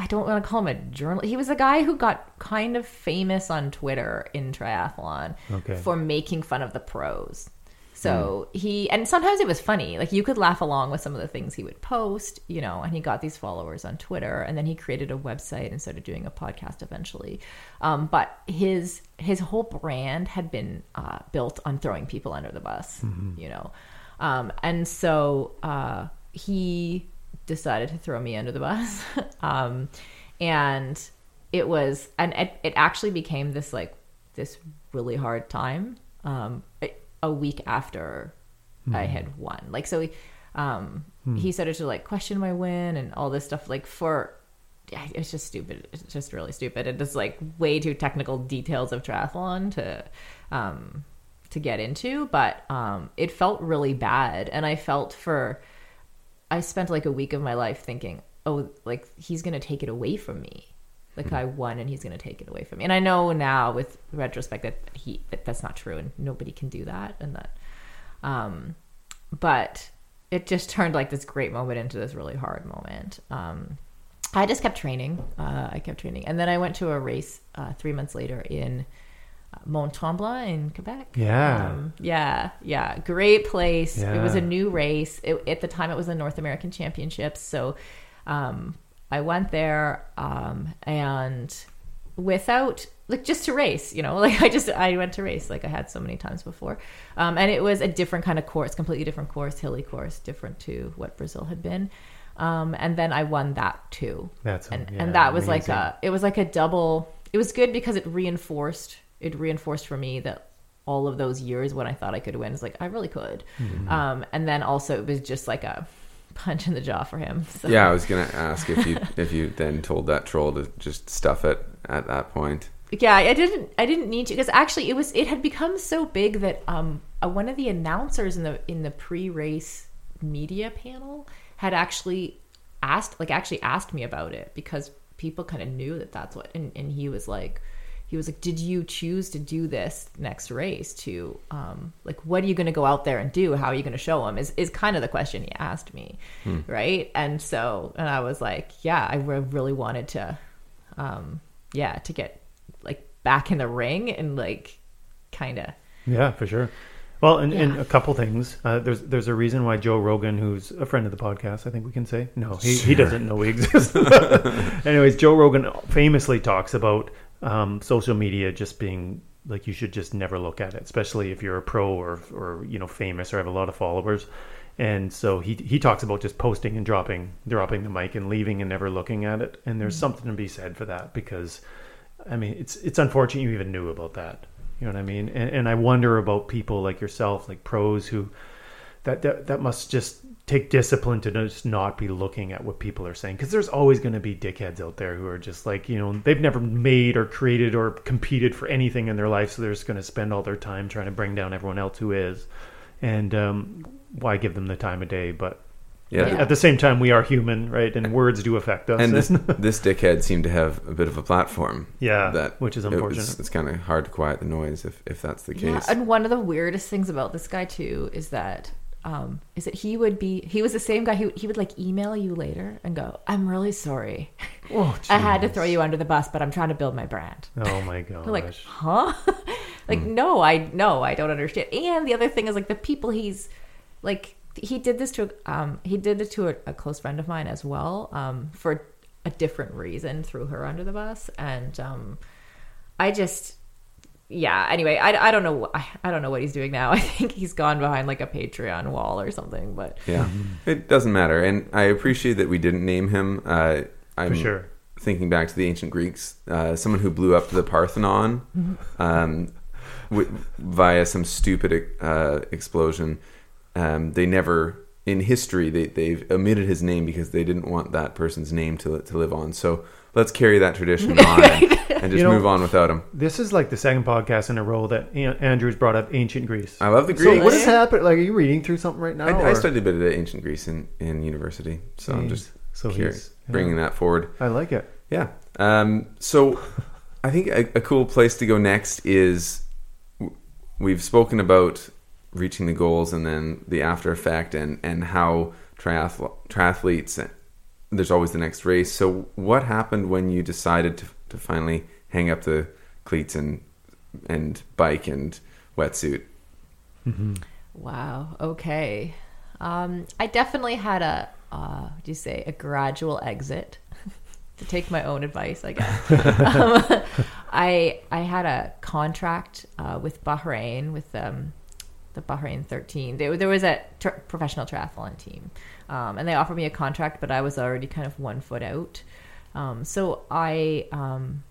I don't want to call him a journalist. He was a guy who got kind of famous on Twitter in triathlon
Okay.
for making fun of the pros. So he, and sometimes it was funny. Like you could laugh along with some of the things he would post, you know, and he got these followers on Twitter and then he created a website and started doing a podcast eventually. Um, but his, his whole brand had been uh, built on throwing people under the bus, you know. Um, and so uh, he decided to throw me under the bus. um, and it was, and it, it actually became this like, this really hard time. Um, a- week after I had won. Like, so he, um, he started to like question my win and all this stuff. Like, for it's just stupid. It's just really stupid. And just like way too technical details of triathlon to, um, to get into. But um, it felt really bad, and I felt for. I spent like a week of my life thinking, oh, like he's gonna take it away from me. Like I won, and he's gonna take it away from me. And I know now, with retrospect, that he that that's not true, and nobody can do that, and that. Um, but it just turned like this great moment into this really hard moment. Um, I just kept training. Uh, I kept training, and then I went to a race uh, three months later in Mont Tremblant in Quebec.
Yeah.
um, yeah, yeah, great place. It was a new race. It, at the time, it was the North American Championships, so um, I went there um, and without like just to race you know like i just i went to race like i had so many times before um, and it was a different kind of course completely different course hilly course different to what brazil had been um, and then i won that too
That's
and,
yeah,
and that was like a it was like a double it was good because it reinforced it reinforced for me that all of those years when i thought i could win is like i really could
Mm-hmm.
um, and then also it was just like a punch in the jaw for him so.
Yeah, I was gonna ask if you if you then told that troll to just stuff it at that point.
yeah, I didn't I didn't need to because actually it was it had become so big that um uh, one of the announcers in the in the pre-race media panel had actually asked like actually asked me about it because people kind of knew that that's what and, and he was like he was like did you choose to do this next race to um like what are you going to go out there and do how are you going to show them is is kind of the question he asked me right and so and i was like yeah i really wanted to um yeah to get like back in the ring and like kind of
Yeah, for sure. Well, and, and a couple things. Uh, there's there's a reason why Joe Rogan, who's a friend of the podcast, I think we can say no, he, he doesn't know we exist. Anyways, Joe Rogan famously talks about um, social media just being like you should just never look at it, especially if you're a pro or or you know famous or have a lot of followers. And so he he talks about just posting and dropping dropping the mic and leaving and never looking at it. And there's something to be said for that because I mean, it's it's unfortunate you even knew about that. You know what I mean? And, and I wonder about people like yourself, like pros, who that that, that must just take discipline to just not be looking at what people are saying because there's always going to be dickheads out there who are just like you know they've never made or created or competed for anything in their life so they're just going to spend all their time trying to bring down everyone else who is and um, why give them the time of day but
Yeah.
Yeah.
at the same time we are human right and words do affect us
And this this dickhead seemed to have a bit of a platform.
Yeah,
that
which is
it was-
unfortunate.
it's kind of hard to quiet the noise if, if that's the
Yeah,
case.
and one of the weirdest things about this guy too is that um, is that he would be he was the same guy who he would like email you later and go, "I'm really sorry,
oh,
I had to throw you under the bus, but I'm trying to build my brand."
oh my
god like, huh? like, no, I no, I don't understand. And the other thing is like the people he's like he did this to um he did it to a, a close friend of mine as well um for a different reason threw her under the bus and um I just yeah anyway I, I don't know I, I don't know what he's doing now I think he's gone behind like a Patreon wall or something but
Yeah, it doesn't matter, and I appreciate that we didn't name him. Uh, I'm
for sure
thinking back to the ancient Greeks, uh, someone who blew up the Parthenon um, w- via some stupid uh, explosion. Um, they never, in history, they, they've omitted his name because they didn't want that person's name to, to live on. So let's carry that tradition on and, and just
You know-
move on without him.
This is like the second podcast in a row that An- Andrew's brought up ancient Greece.
I love the
So
Greeks.
what has happened? Like, are you reading through something right now?
I, I
or-
studied a bit of ancient Greece in, in university, so I'm just
so
curious,
he's yeah.
bringing that forward.
I like it.
Yeah. Um, so I think a, a cool place to go next is w- we've spoken about reaching the goals and then the after effect and, and how triathl- triathletes, there's always the next race. So what happened when you decided to, to finally hang up the cleats and, and bike and wetsuit?
Wow. Okay. Um, I definitely had a, uh, what do you say, a gradual exit to take my own advice, I guess. um, I I had a contract uh, with Bahrain with um, the Bahrain 13. There, there was a tr- professional triathlon team, um, and they offered me a contract, but I was already kind of one foot out. Um, so I um,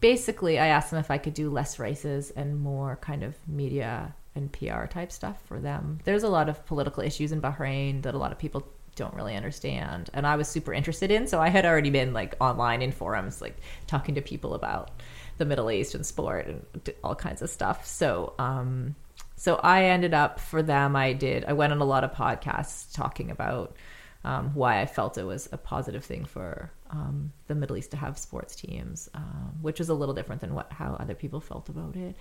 basically I asked them if I could do less races and more kind of media and PR type stuff for them. There's a lot of political issues in Bahrain that a lot of people don't really understand and I was super interested in so I had already been like online in forums like talking to people about the Middle East and sport and all kinds of stuff. So um so I ended up for them I did I went on a lot of podcasts talking about um, why I felt it was a positive thing for um, the Middle East to have sports teams, um, which was a little different than what how other people felt about it.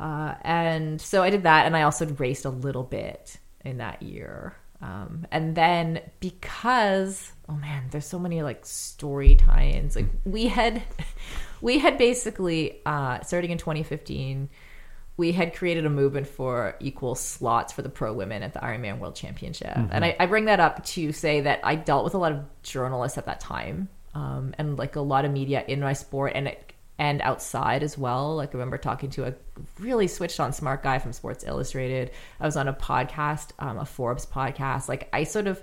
Uh, and so I did that, and I also raced a little bit in that year. Um, and then because oh man, there's so many like story tie-ins. Like we had, we had basically uh, starting in 2015 we had created a movement for equal slots for the pro women at the Ironman World Championship. And I, I bring that up to say that I dealt with a lot of journalists at that time um, and like a lot of media in my sport and it, and outside as well. Like I remember talking to a really switched on smart guy from Sports Illustrated. I was on a podcast, um, a Forbes podcast. Like I sort of,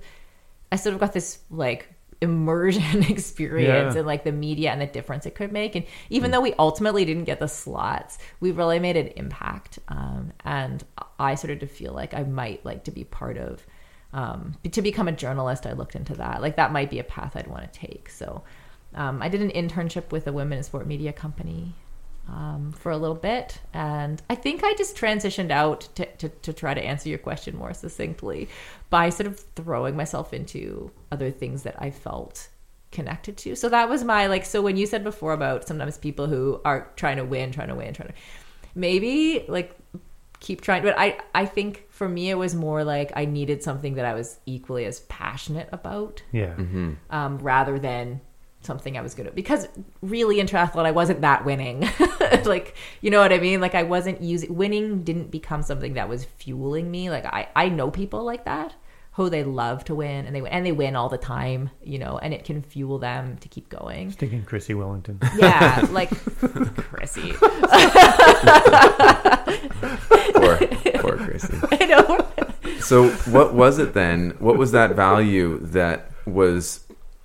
I sort of got this like immersion experience
Yeah.
in like the media and the difference it could make. And even though we ultimately didn't get the slots, we really made an impact. Um, and I started to feel like I might like to be part of, um, to become a journalist. I looked into that. Like that might be a path I'd want to take. So um, I did an internship with a women in sport media company um, for a little bit, and I think I just transitioned out to, to to try to answer your question more succinctly by sort of throwing myself into other things that I felt connected to. So that was my like. So when you said before about sometimes people who are trying to win, trying to win, trying to maybe like keep trying but i i think for me it was more like i needed something that i was equally as passionate about
Yeah.
um, rather than something i was good at. Because really in triathlon i wasn't that winning. Like you know what i mean? Like i wasn't using winning didn't become something that was fueling me. Like i i know people like that who they love to win and they and they win all the time you know and it can fuel them to keep going.
Thinking Chrissie Wellington.
yeah like chrissie.
Poor, poor Gracie.
i know.
So, what was it then? What was that value that was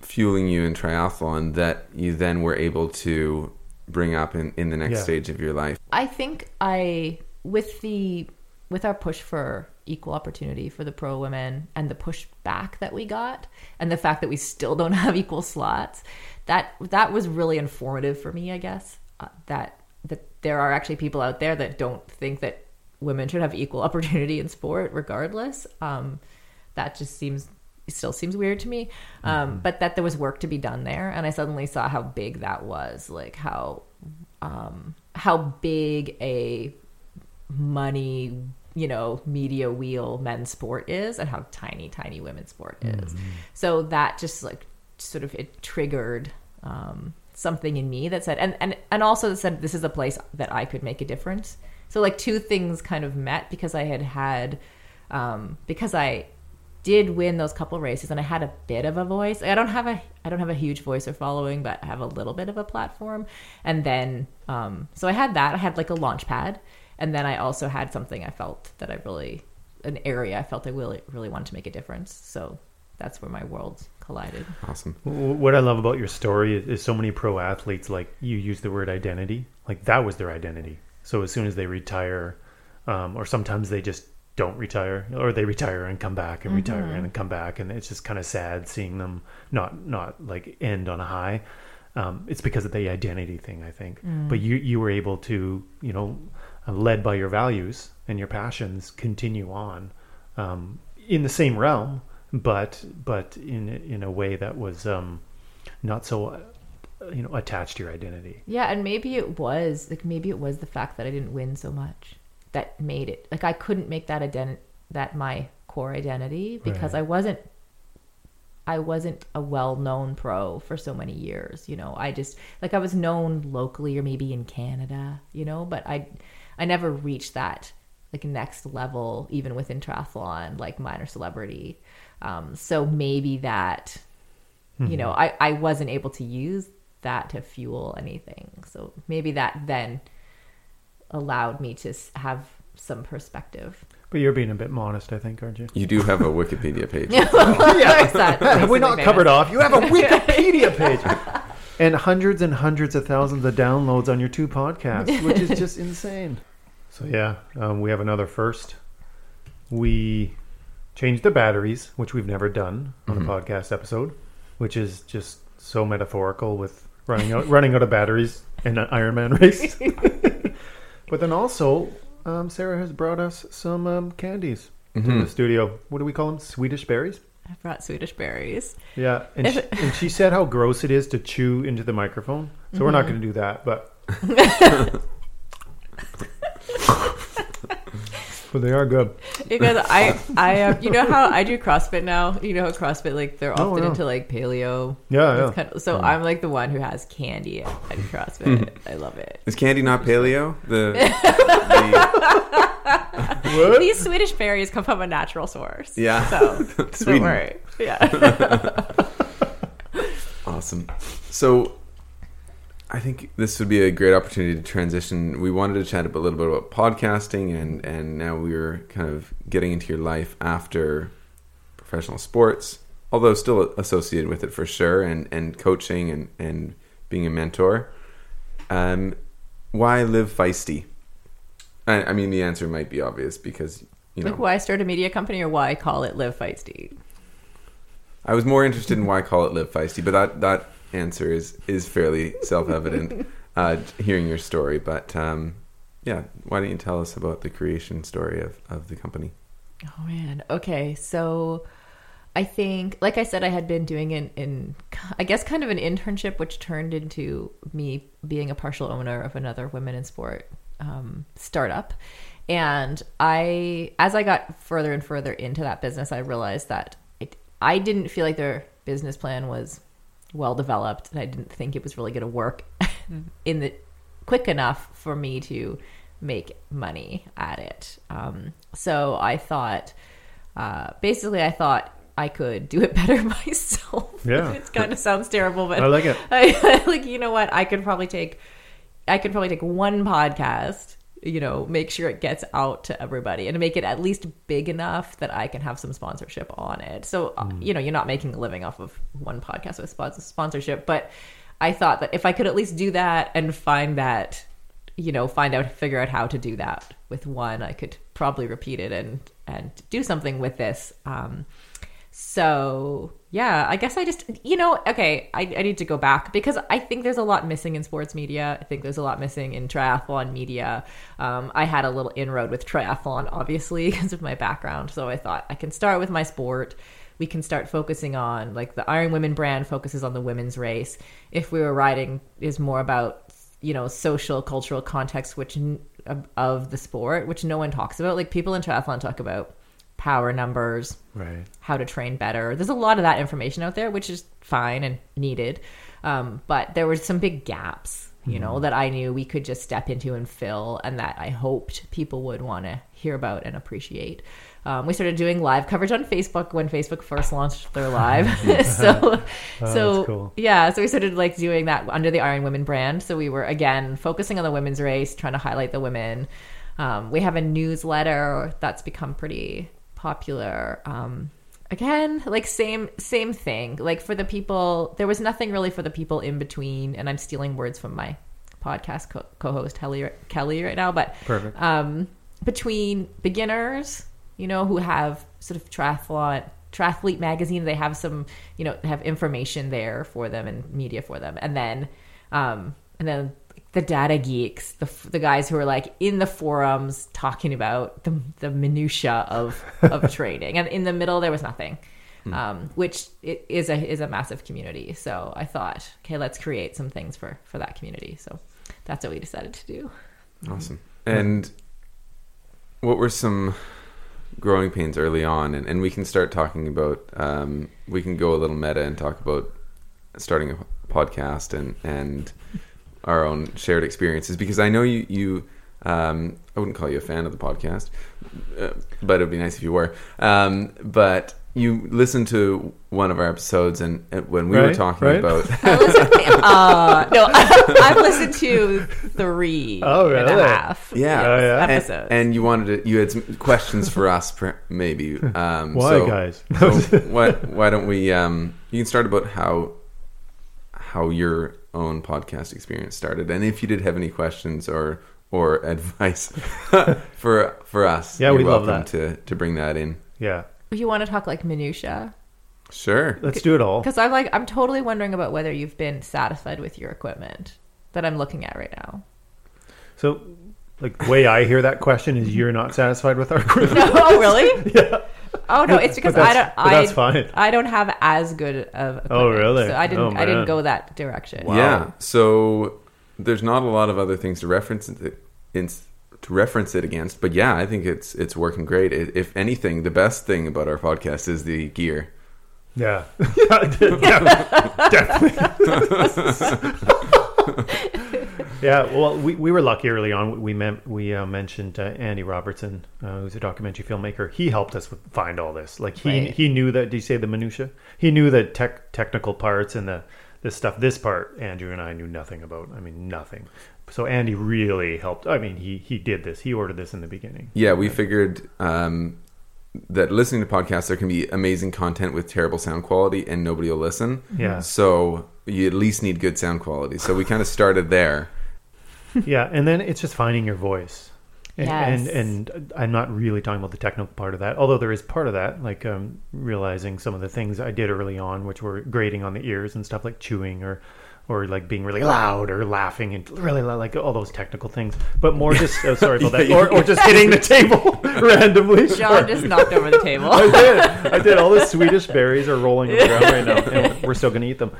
fueling you in triathlon that you then were able to bring up in, in the next
Yeah.
stage of your life?
I think I with the with our push for equal opportunity for the pro women and the push back that we got and the fact that we still don't have equal slots that that was really informative for me I guess uh, that that there are actually people out there that don't think that women should have equal opportunity in sport regardless um that just seems it still seems weird to me um but that there was work to be done there. And I suddenly saw how big that was like how um, how big a money you know media wheel men's sport is and how tiny tiny women's sport is. So that just like sort of it triggered um, something in me that said and, and and also said this is a place that i could make a difference. So like two things kind of met because i had had um, because i did win those couple races and I had a bit of a voice. I don't have a I don't have a huge voice or following, but I have a little bit of a platform. And then um so I had that. I had like a launch pad. And then I also had something I felt that I really an area I felt I really really wanted to make a difference. So that's where my worlds collided.
Awesome.
What I love about your story is, is so many pro athletes, like you use the word identity, like that was their identity. So as soon as they retire, um, or sometimes they just don't retire, or they retire and come back and retire and come back, and it's just kind of sad seeing them not not like end on a high. Um, it's because of the identity thing, I think. But you you were able to, you know, uh, led by your values and your passions, continue on um, in the same realm, but but in in a way that was um, not so uh, you know attached to your identity.
Yeah, and maybe it was like maybe it was the fact that I didn't win so much that made it like I couldn't make that ident that my core identity because
Right.
I wasn't I wasn't a well-known pro for so many years, you know. I just like I was known locally or maybe in Canada, you know, but I I never reached that like next level even within triathlon like minor celebrity. Um so maybe that you know, I I wasn't able to use that to fuel anything. So maybe that then allowed me to have some perspective.
But you're being a bit modest, I think, aren't you?
You do have a Wikipedia page.
There's that.
Have we
Makes
not
me
covered off? You have a Wikipedia page. And hundreds and hundreds of thousands of downloads on your two podcasts, which is just insane. So yeah, um, we have another first. We changed the batteries, which we've never done on a podcast episode, which is just so metaphorical with running out running out of batteries in an Ironman race. But then also, um, Sarah has brought us some um, candies to the studio. What do we call them? Swedish berries.
I brought Swedish berries.
Yeah, and she, and she said how gross it is to chew into the microphone. So we're not going to do that, but but they are good.
Because I, I, um, you know how I do CrossFit now. You know how CrossFit like they're
Oh,
often
yeah.
into like paleo.
Yeah, yeah.
kind of- so I'm like the one who has candy at, at CrossFit. I love it.
Is candy not paleo? The, the
What?
These Swedish berries come from a natural source.
Yeah.
So don't worry. Yeah.
Awesome. So, I think this would be a great opportunity to transition. We wanted to chat a little bit about podcasting, and and now we're kind of getting into your life after professional sports, although still associated with it for sure, and and coaching and and being a mentor. Um, why live feisty? I, I mean, the answer might be obvious because you know
like why start a media company or why call it Live Feisty?
I was more interested in why call it live feisty, but that that answer is is fairly self evident. uh, hearing your story. But um, yeah, why don't you tell us about the creation story of, of the company?
Oh man. Okay. So I think, like I said, I had been doing in, in, I guess, kind of an internship, which turned into me being a partial owner of another women in sport um, startup. And I, as I got further and further into that business, I realized that it, I didn't feel like their business plan was well developed, and I didn't think it was really going to work in the quick enough for me to make money at it. Um, so I thought, uh, basically, I thought I could do it better myself.
Yeah.
it kind of sounds terrible, but
I like it.
I, like you know what? I could probably take, I could probably take one podcast. You know, make sure it gets out to everybody and make it at least big enough that I can have some sponsorship on it. So, uh, you know, you're not making a living off of one podcast with sponsorship, but I thought that if I could at least do that and find that, you know, find out, figure out how to do that with one, I could probably repeat it and and do something with this. Um, so yeah, I guess I just you know okay, I, I need to go back because I think there's a lot missing in sports media. I think there's a lot missing in triathlon media. Um, I had a little inroad with triathlon, obviously because of my background. So I thought I can start with my sport. We can start focusing on like the Iron Women brand focuses on the women's race. If we were riding is more about you know social cultural context which of, of the sport which no one talks about. Like people in triathlon talk about power numbers,
Right.
how to train better. There's a lot of that information out there, which is fine and needed. Um, but there were some big gaps, you know, that I knew we could just step into and fill, and that I hoped people would want to hear about and appreciate. Um, we started doing live coverage on Facebook when Facebook first launched their live. so, so
cool.
yeah, so we started like doing that under the Iron Women brand. So we were again focusing on the women's race, trying to highlight the women. Um, we have a newsletter that's become pretty popular. Um, again, like same same thing. Like for the people, there was nothing really for the people in between. And I'm stealing words from my podcast co- co-host Kelly Kelly right now, but
Perfect.
um, between beginners, you know, who have sort of triathlon triathlete magazine, they have some, you know, have information there for them and media for them, and then, um, and then the data geeks, the the guys who are like in the forums talking about the the minutia of of training, and in the middle there was nothing. Um, which it is a is a massive community. So I thought, okay, let's create some things for for that community. So that's what we decided to do.
Awesome. And what were some growing pains early on? And, and we can start talking about, um, we can go a little meta and talk about starting a podcast and, and our own shared experiences because I know you, you um, I wouldn't call you a fan of the podcast, uh, but it'd be nice if you were. Um, but you listened to one of our episodes, and uh, when we were talking
right.
about
I listened, uh, no, I've listened to three
Oh,
and a
really?
half
Yeah,
Oh, yeah.
And-
episodes.
And, you wanted to, you had some questions for us, maybe. Um,
Why,
so,
guys?
so why why don't we? Um, you can start about how how your own podcast experience started, and if you did have any questions or or advice for for us,
Yeah, we'd love
welcome
that.
to to bring that in.
yeah.
If you want to talk like minutia?
Sure.
Let's do it all.
Because I'm like, I'm totally wondering about whether you've been satisfied with your equipment that I'm looking at right now.
So, like, the way I hear that question is you're not satisfied with our equipment.
no, really?
yeah.
Oh no, it's because I don't. I,
that's fine.
I don't have as good of. Equipment,
Oh, really?
So I didn't.
Oh,
I didn't go that direction.
Wow.
Yeah. So there's not a lot of other things to reference it, in, to reference it against, but yeah, I think it's it's working great. I- If anything, the best thing about our podcast is the gear.
Yeah. yeah, definitely. yeah. Well, we, we were lucky early on. We mem- we uh, mentioned uh, Andy Robertson, uh, who's a documentary filmmaker. He helped us with, find all this. Like he
Right.
he knew that. Did you say the minutia? He knew the tech technical parts and the this stuff. This part, Andrew and I knew nothing about. I mean, nothing. So Andy really helped. I mean, he he did this. He ordered this in the beginning.
Yeah, we figured um, that listening to podcasts there can be amazing content with terrible sound quality and nobody will listen.
Yeah.
So you at least need good sound quality. So we kind of started there.
yeah, and then it's just finding your voice. And,
Yes.
and and I'm not really talking about the technical part of that, although there is part of that, like um, realizing some of the things I did early on, which were grating on the ears and stuff like chewing or or like being really loud or laughing and really loud, like all those technical things, but more just oh, sorry about that, or, or just hitting the table randomly.
John just knocked over the table.
I did. I did. All the Swedish berries are rolling around right now, and we're still going to eat them.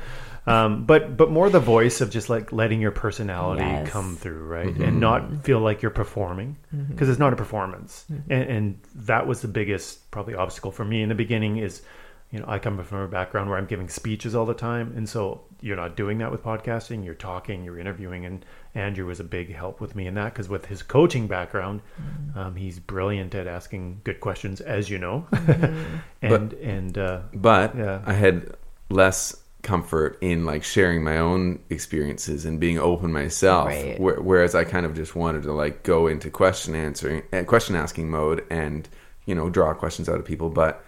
Um, but but more the voice of just like letting your personality
Yes.
come through, right, and not feel like you're performing because it's not a performance. And, and that was the biggest probably obstacle for me in the beginning. Is you know I come from a background where I'm giving speeches all the time, and so you're not doing that with podcasting. You're talking, you're interviewing, and Andrew was a big help with me in that because with his coaching background, um, he's brilliant at asking good questions, as you know, and and uh,
but
Yeah.
I had less comfort in like sharing my own experiences and being open myself.
Right.
Wh- whereas I kind of just wanted to like go into question answering, uh, question asking mode, and you know draw questions out of people. But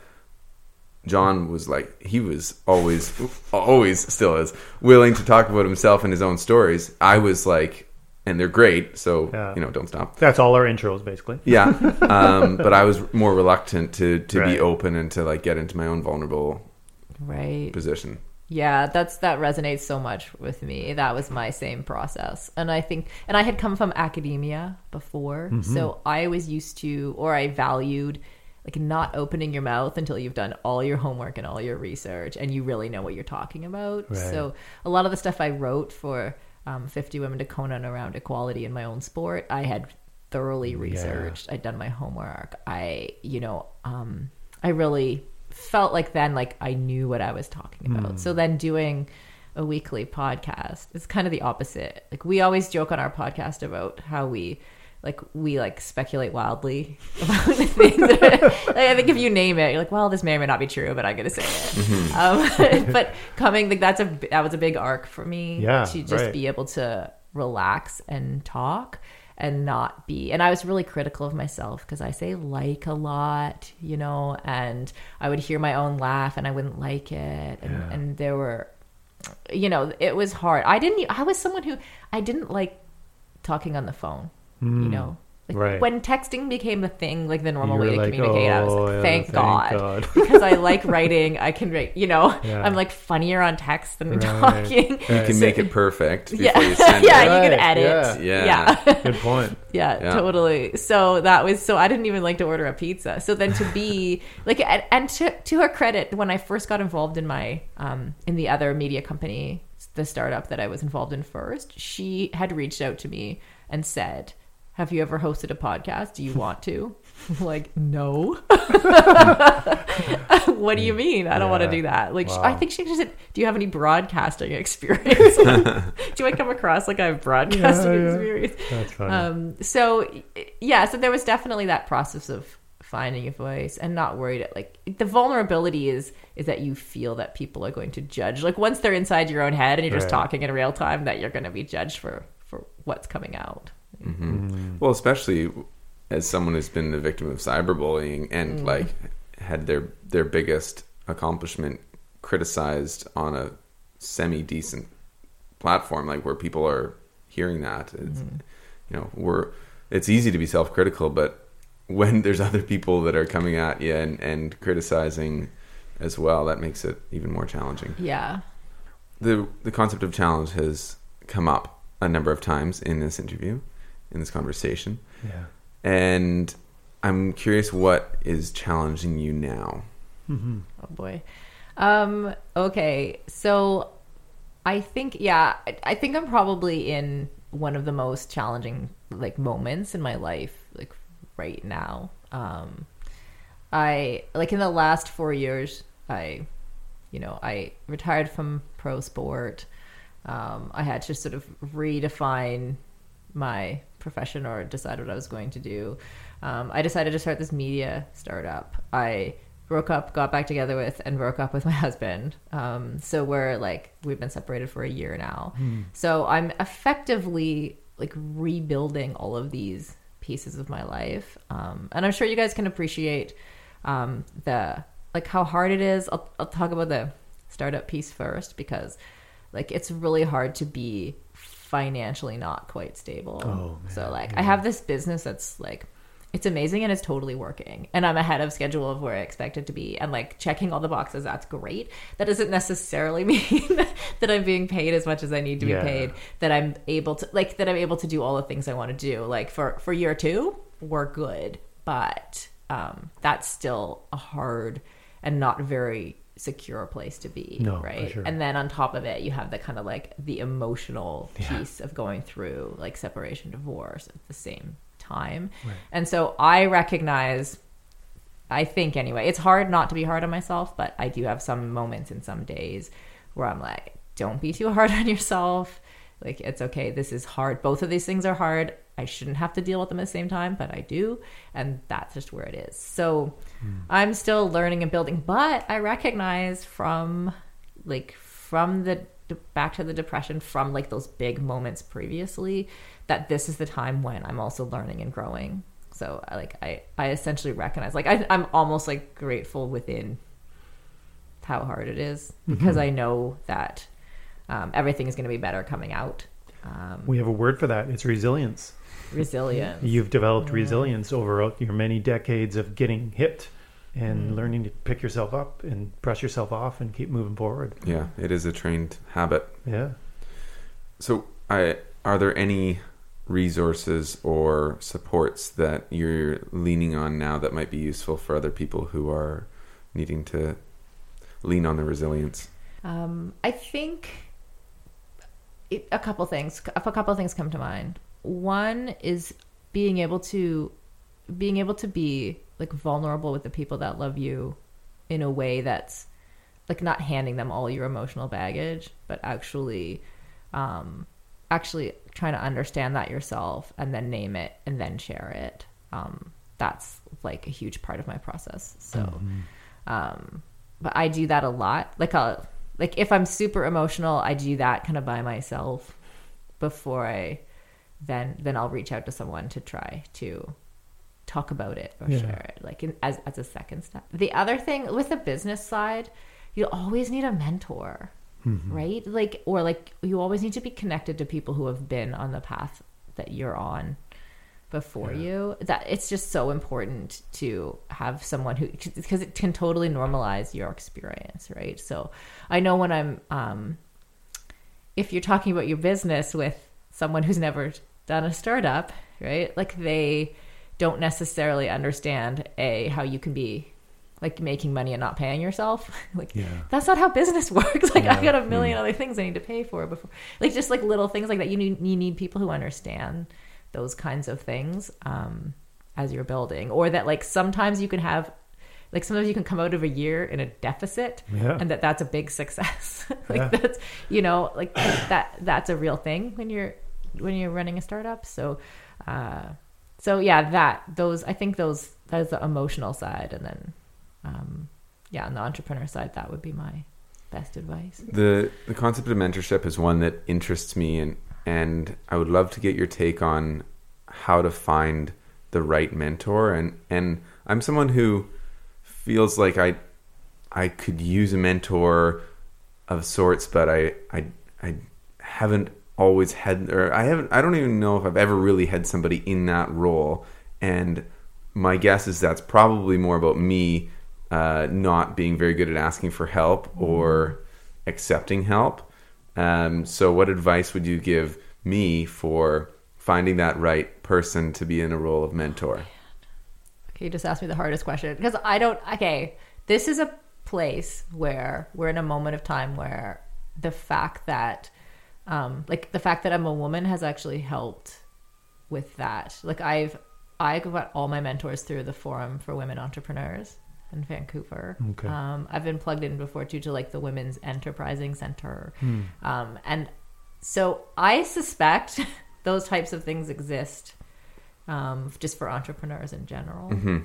John was like he was always, always still is willing to talk about himself and his own stories. I was like, and they're great, so
Yeah.
you know don't stop.
that's all our intros basically.
Yeah, um, but I was more reluctant to to
Right.
be open and to like get into my own vulnerable
right.
position.
Yeah, that's that resonates so much with me. That was my same process. And I think and I had come from academia before, so I was used to or I valued like not opening your mouth until you've done all your homework and all your research and you really know what you're talking about.
Right.
So a lot of the stuff I wrote for um, 50 Women to Kona around equality in my own sport, I had thoroughly researched. I'd done my homework. I, you know, um, I really felt like then like I knew what I was talking about. So then doing a weekly podcast is kind of the opposite. Like we always joke on our podcast about how we like we like speculate wildly about things. That, like, I think if you name it, you're like, well, this may or may not be true, but I'm gonna say it. Um, but coming like that's a that was a big arc for me
Yeah,
to just
right.
be able to relax and talk and not be and i was really critical of myself because i say like a lot you know and i would hear my own laugh and i wouldn't like it. And,
Yeah.
and there were you know it was hard. I didn't I was someone who i didn't like talking on the phone you hmm. know? like
Right.
when texting became the thing like the normal way to
like,
communicate i was
"Oh,
like
yeah,
thank,
thank
god,
God."
because i like writing i can write you know
Yeah.
i'm like funnier on text than
Right.
talking
You can
So-
make it perfect before
yeah,
you send
yeah,
it.
you can edit.
yeah.
Yeah, yeah,
Good point.
Yeah.
totally. So that was so I didn't even like to order a pizza. So then to be like, and, and to to her credit, when I first got involved in my um in the other media company, the startup that I was involved in first, she had reached out to me and said. Have you ever hosted a podcast? Do you want to? like, no. what do you mean? I don't want to do that. Like,
Wow.
I think she just said, "Do you have any broadcasting experience?" do I come across like I have broadcasting
Yeah, yeah.
experience?
That's funny.
Um, so yeah, so there was definitely that process of finding your voice and not worried. at Like the vulnerability is is that you feel that people are going to judge. Like once they're inside your own head and you're just talking in real time, that you're going to be judged for for what's coming out.
Well, especially as someone who's been the victim of cyberbullying and
Mm.
like had their their biggest accomplishment criticized on a semi decent platform, like where people are hearing that. It's,
Mm-hmm.
You know, we're it's easy to be self critical, but when there's other people that are coming at you and, and criticizing as well, that makes it even more challenging.
Yeah.
the the concept of challenge has come up a number of times in this interview, in this conversation,
yeah.
and I'm curious what is challenging you now.
Oh boy. Um, okay. So I think, yeah, I, I think I'm probably in one of the most challenging like moments in my life, like right now. Um, I like in the last four years, I, you know, I retired from pro sport. Um, I had to sort of redefine my profession or decide what I was going to do. Um, I decided to start this media startup. I broke up, got back together with, and broke up with my husband. Um, so we're like, we've been separated for a year now. So I'm effectively like rebuilding all of these pieces of my life. Um, and I'm sure you guys can appreciate um, the like how hard it is. I'll, I'll talk about the startup piece first because like it's really hard to be financially not quite stable.
Oh,
so
man,
like I have this business that's like it's amazing and it's totally working. And i'm ahead of schedule of where i expected to be. And like checking all the boxes that's great. That doesn't necessarily mean that i'm being paid as much as i need to
Yeah.
be paid that i'm able to like that i'm able to do all the things i want to do. Like for for year two we're good. But um that's still a hard and not very secure place to be
No,
right?
sure.
and then on top of it you have the kind of like the emotional
Yeah.
piece of going through like separation divorce at the same time.
Right.
and so i recognize i think anyway it's hard not to be hard on myself but i do have some moments and some days where i'm like don't be too hard on yourself. Like it's okay. This is hard. Both of these things are hard. I shouldn't have to deal with them at the same time but i do. And that's just where it is. So i'm still learning and building but i recognize from like from the back to the depression from like those big moments previously that this is the time when i'm also learning and growing so I like i i essentially recognize like I, i'm almost like grateful within how hard it is because i know that um, everything is going to be better coming out um,
We have a word for that. It's resilience.
Resilience
You've developed
Yeah.
resilience over your many decades of getting hit and
Mm.
learning to pick yourself up and brush yourself off and keep moving forward.
Yeah, it is a trained habit.
Yeah.
So, I are there any resources or supports that you're leaning on now that might be useful for other people who are needing to lean on their resilience?
Um, I think it, a couple things. A couple things come to mind. One is being able to being able to be like vulnerable with the people that love you in a way that's like not handing them all your emotional baggage, but actually um, actually trying to understand that yourself and then name it and then share it. Um, that's like a huge part of my process. So
Mm-hmm.
um but i do that a lot like i like if i'm super emotional i do that kind of by myself before i then then i'll reach out to someone to try to talk about it or
Yeah.
share it like in, as as a second step the other thing with the business side you always need a mentor
Mm-hmm.
right like or like you always need to be connected to people who have been on the path that you're on before
Yeah.
you that it's just so important to have someone who because it can totally normalize your experience right so i know when i'm um if you're talking about your business with someone who's never done a startup right like they don't necessarily understand a how you can be like making money and not paying yourself like
Yeah.
that's not how business works like
I've
got a million other things i need to pay for before like just like little things like that you need you need people who understand those kinds of things um as you're building or that like sometimes you can have like sometimes you can come out of a year in a deficit
Yeah.
and that that's a big success like
Yeah.
that's you know like that that's a real thing when you're when you're running a startup. So uh so yeah that those i think those that is the emotional side. And then um yeah on the entrepreneur side that would be my best advice.
The the concept of mentorship is one that interests me. And and I would love to get your take on how to find the right mentor. And and I'm someone who feels like I I could use a mentor of sorts but I I I haven't always had or I haven't I don't even know if I've ever really had somebody in that role and my guess is that's probably more about me uh, not being very good at asking for help or accepting help. Um, so, what advice would you give me for finding that right person to be in a role of mentor?
Okay, you just asked me the hardest question because I don't. Okay, this is a place where we're in a moment of time where the fact that, um, like the fact that I'm a woman has actually helped with that. Like I've I got all my mentors through the Forum for Women Entrepreneurs in Vancouver.
Okay.
Um, I've been plugged in before too to like the Women's Enterprising Center, um, and so I suspect those types of things exist um, just for entrepreneurs in general.
hmm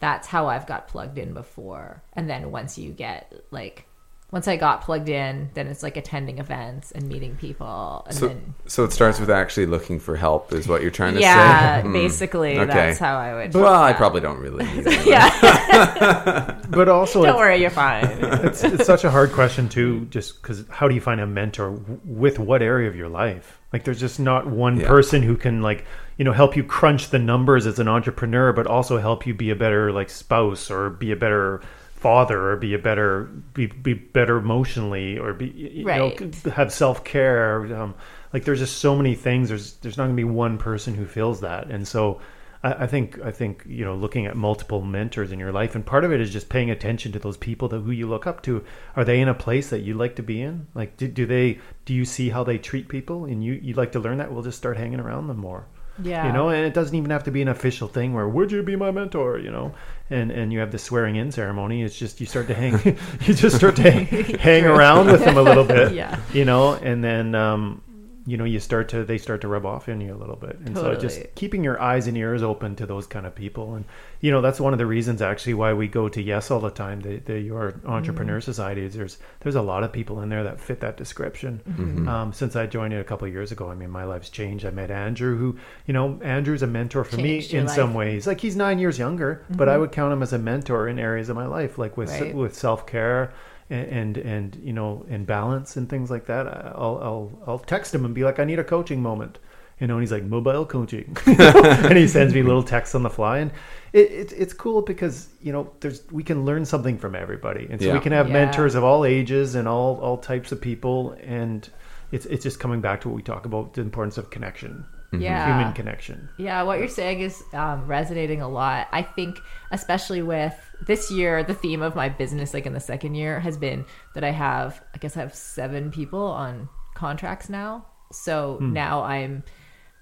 That's how I've got plugged in before. And then once you get like once I got plugged in, then it's like attending events and meeting people, and
So,
then
so it starts with actually looking for help, is what you're trying to
yeah,
say. Hmm.
basically
Okay.
that's how I would.
Well, I probably don't really need it.
yeah.
But also,
Don't worry, you're fine.
it's, it's such a hard question too just because how do you find a mentor with what area of your life like there's just not one
Yeah.
person who can like you know help you crunch the numbers as an entrepreneur but also help you be a better like spouse or be a better father or be a better be, be better emotionally or be you know have self-care um, like there's just so many things there's there's not going to be one person who feels that and so I, I think I think you know looking at multiple mentors in your life, and part of it is just paying attention to those people that who you look up to. Are they in a place that you like to be in? Like, do, do they do you see how they treat people, and you you like to learn that? We'll just start hanging around them more.
Yeah.
You know, and it doesn't even have to be an official thing where would you be my mentor? You know, and and you have the swearing in ceremony. It's just you start to hang, you just start to hang, hang around with them a little bit.
Yeah.
You know, and then um, you know you start to they start to rub off in you a little bit, and so just keeping your eyes and ears open to those kind of people, and you know that's one of the reasons actually why we go to Yes all the time. The, the Your Entrepreneur Society is there's there's a lot of people in there that fit that description.
Mm-hmm.
Um, since I joined it a couple of years ago, I mean my life's changed. I met Andrew, who you know Andrew's a mentor for
Changed
me in some ways. Like he's nine years younger, but I would count him as a mentor in areas of my life, like with
Right.
with self care. And, and and you know and balance and things like that. I'll I'll I'll text him and be like, I need a coaching moment, you know. And he's like, mobile coaching, and he sends me little texts on the fly, and it, it it's cool because you know there's we can learn something from everybody, and so
Yeah.
we can have
Yeah.
mentors of all ages and all all types of people, and it's it's just coming back to what we talk about the importance of connection,
Yeah.
human connection.
Yeah, what you're saying is um, resonating a lot. I think, especially with this year, the theme of my business, like in the second year, has been that I have, I guess, I have seven people on contracts now. So
Hmm.
now I'm,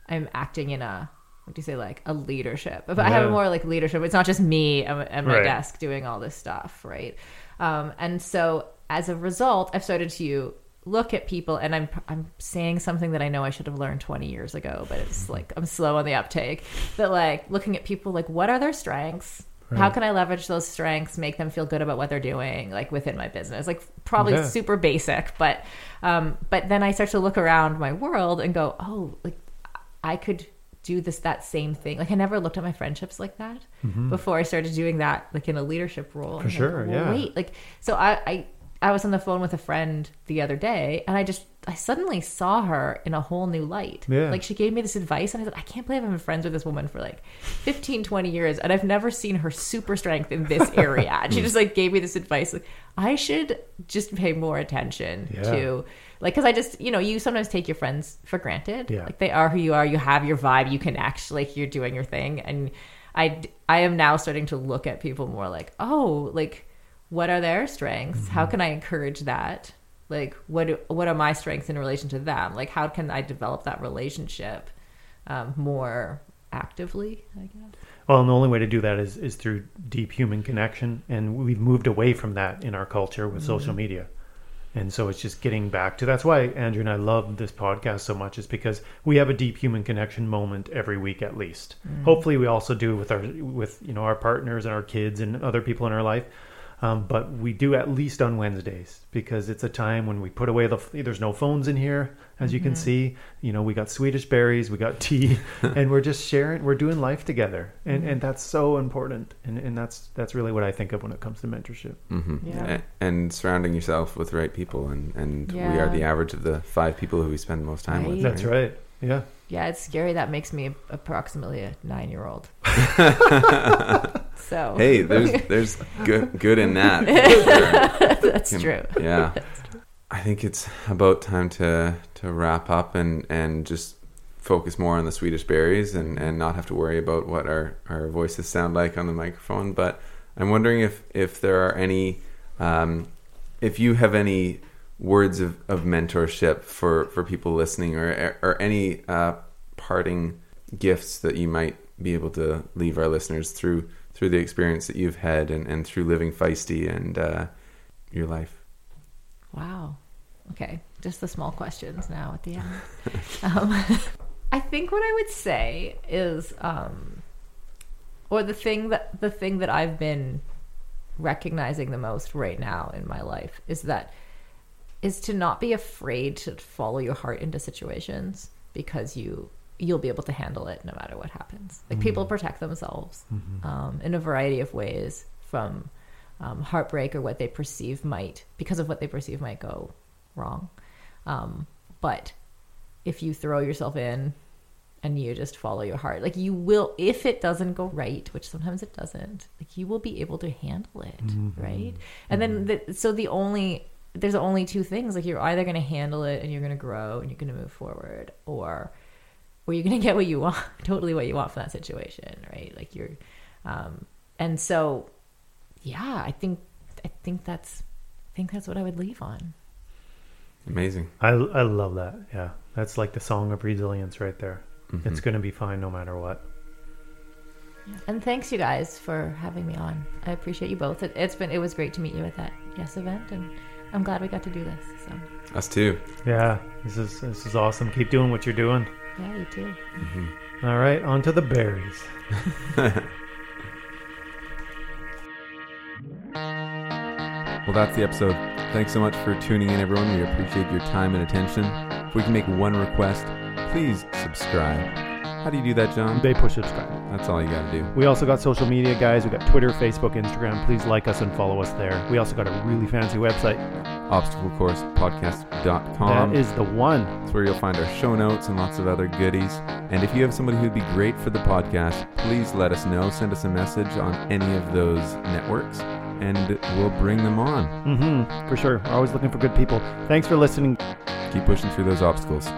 I'm acting in a, what do you say, like a leadership. But I have
Yeah.
more like leadership. It's not just me at at my
Right.
desk doing all this stuff, right? Um, and so as a result, I've started to look at people, and I'm I'm saying something that I know I should have learned 20 years ago, but it's like I'm slow on the uptake. But like looking at people, like what are their strengths? How can I leverage those strengths, make them feel good about what they're doing, like within my business? Like probably
Yeah.
super basic, but um, but then I start to look around my world and go, oh, like I could do this that same thing. Like I never looked at my friendships like that before I started doing that, like in a leadership role.
Mm-hmm. For
I'm like,
sure, yeah.
Wait, like so I, I I was on the phone with a friend the other day, and I just I suddenly saw her in a whole new light.
Yeah.
Like she gave me this advice, and I said, I can't believe I've been friends with this woman for like 15, 20 years, and I've never seen her super strength in this area. and she mm. just like gave me this advice, like I should just pay more attention
Yeah.
to like because I just you know you sometimes take your friends for granted.
Yeah.
Like they are who you are. You have your vibe. You connect. Like you're doing your thing. And I I am now starting to look at people more like oh like what are their strengths?
Mm-hmm.
How can I encourage that? Like what what are my strengths in relation to them? Like how can I develop that relationship um, more actively? I guess.
Well, and the only way to do that is, is through deep human connection. And we've moved away from that in our culture with social media. And so it's just getting back to that's why Andrew and I love this podcast so much, is because we have a deep human connection moment every week at least. Hopefully we also do with our with you know our partners and our kids and other people in our life. Um, but we do at least on Wednesdays because it's a time when we put away the. There's no phones in here, as you can see. You know, we got Swedish berries, we got tea, and we're just sharing. We're doing life together, and and that's so important. And and that's that's really what I think of when it comes to mentorship.
hmm
Yeah.
And surrounding yourself with the right people, and and we are the average of the five people who we spend the most time with.
Right.
That's right. Yeah.
Yeah, it's scary. That makes me approximately a nine year old. so
Hey, there's there's good good in that.
that's
Can-
true.
Yeah. I think it's about time to to wrap up and and just focus more on the Swedish berries and and not have to worry about what our our voices sound like on the microphone. But I'm wondering if if there are any um, if you have any words of, of mentorship for for people listening or or any uh, parting gifts that you might be able to leave our listeners through through the experience that you've had and, and through living feisty and uh, your life.
Wow. Okay, just the small questions now at the end. um, I think what I would say is, um, or the thing that the thing that I've been recognizing the most right now in my life is that is to not be afraid to follow your heart into situations because you you'll be able to handle it no matter what happens. Like people protect themselves um, in a variety of ways from um, heartbreak or what they perceive might because of what they perceive might go wrong. Um, but if you throw yourself in and you just follow your heart, like you will, if it doesn't go right, which sometimes it doesn't, like you will be able to handle it, right? And then, the, so the only there's only two things like you're either going to handle it and you're going to grow and you're going to move forward, or or you're going to get what you want, totally what you want from that situation, right? Like you're, um, and so, yeah, I think I think that's I think that's what I would leave on.
Amazing.
I, I love that. Yeah. That's like the song of resilience right there.
Mm-hmm.
It's going to be fine no matter what.
And thanks you guys for having me on. I appreciate you both. It, it's been it was great to meet you at that yes event, and I'm glad we got to do this. So
Us too.
Yeah. This is this is awesome. Keep doing what you're doing.
Yeah, you too. Mm-hmm.
All right, on to the berries.
Well, that's the episode. Thanks so much for tuning in, everyone. We appreciate your time and attention. If we can make one request, please subscribe. How do you do that, John?
They push subscribe.
That's all you got to do.
We also got social media, guys. We got Twitter, Facebook, Instagram. Please like us and follow us there. We also got a really fancy website.
ObstacleCoursePodcast.com.
That is the one.
That's where you'll find our show notes and lots of other goodies. And if you have somebody who'd be great for the podcast, please let us know. Send us a message on any of those networks, and we'll bring them on.
Mm-hmm. For sure. We're always looking for good people. Thanks for listening.
Keep pushing through those obstacles.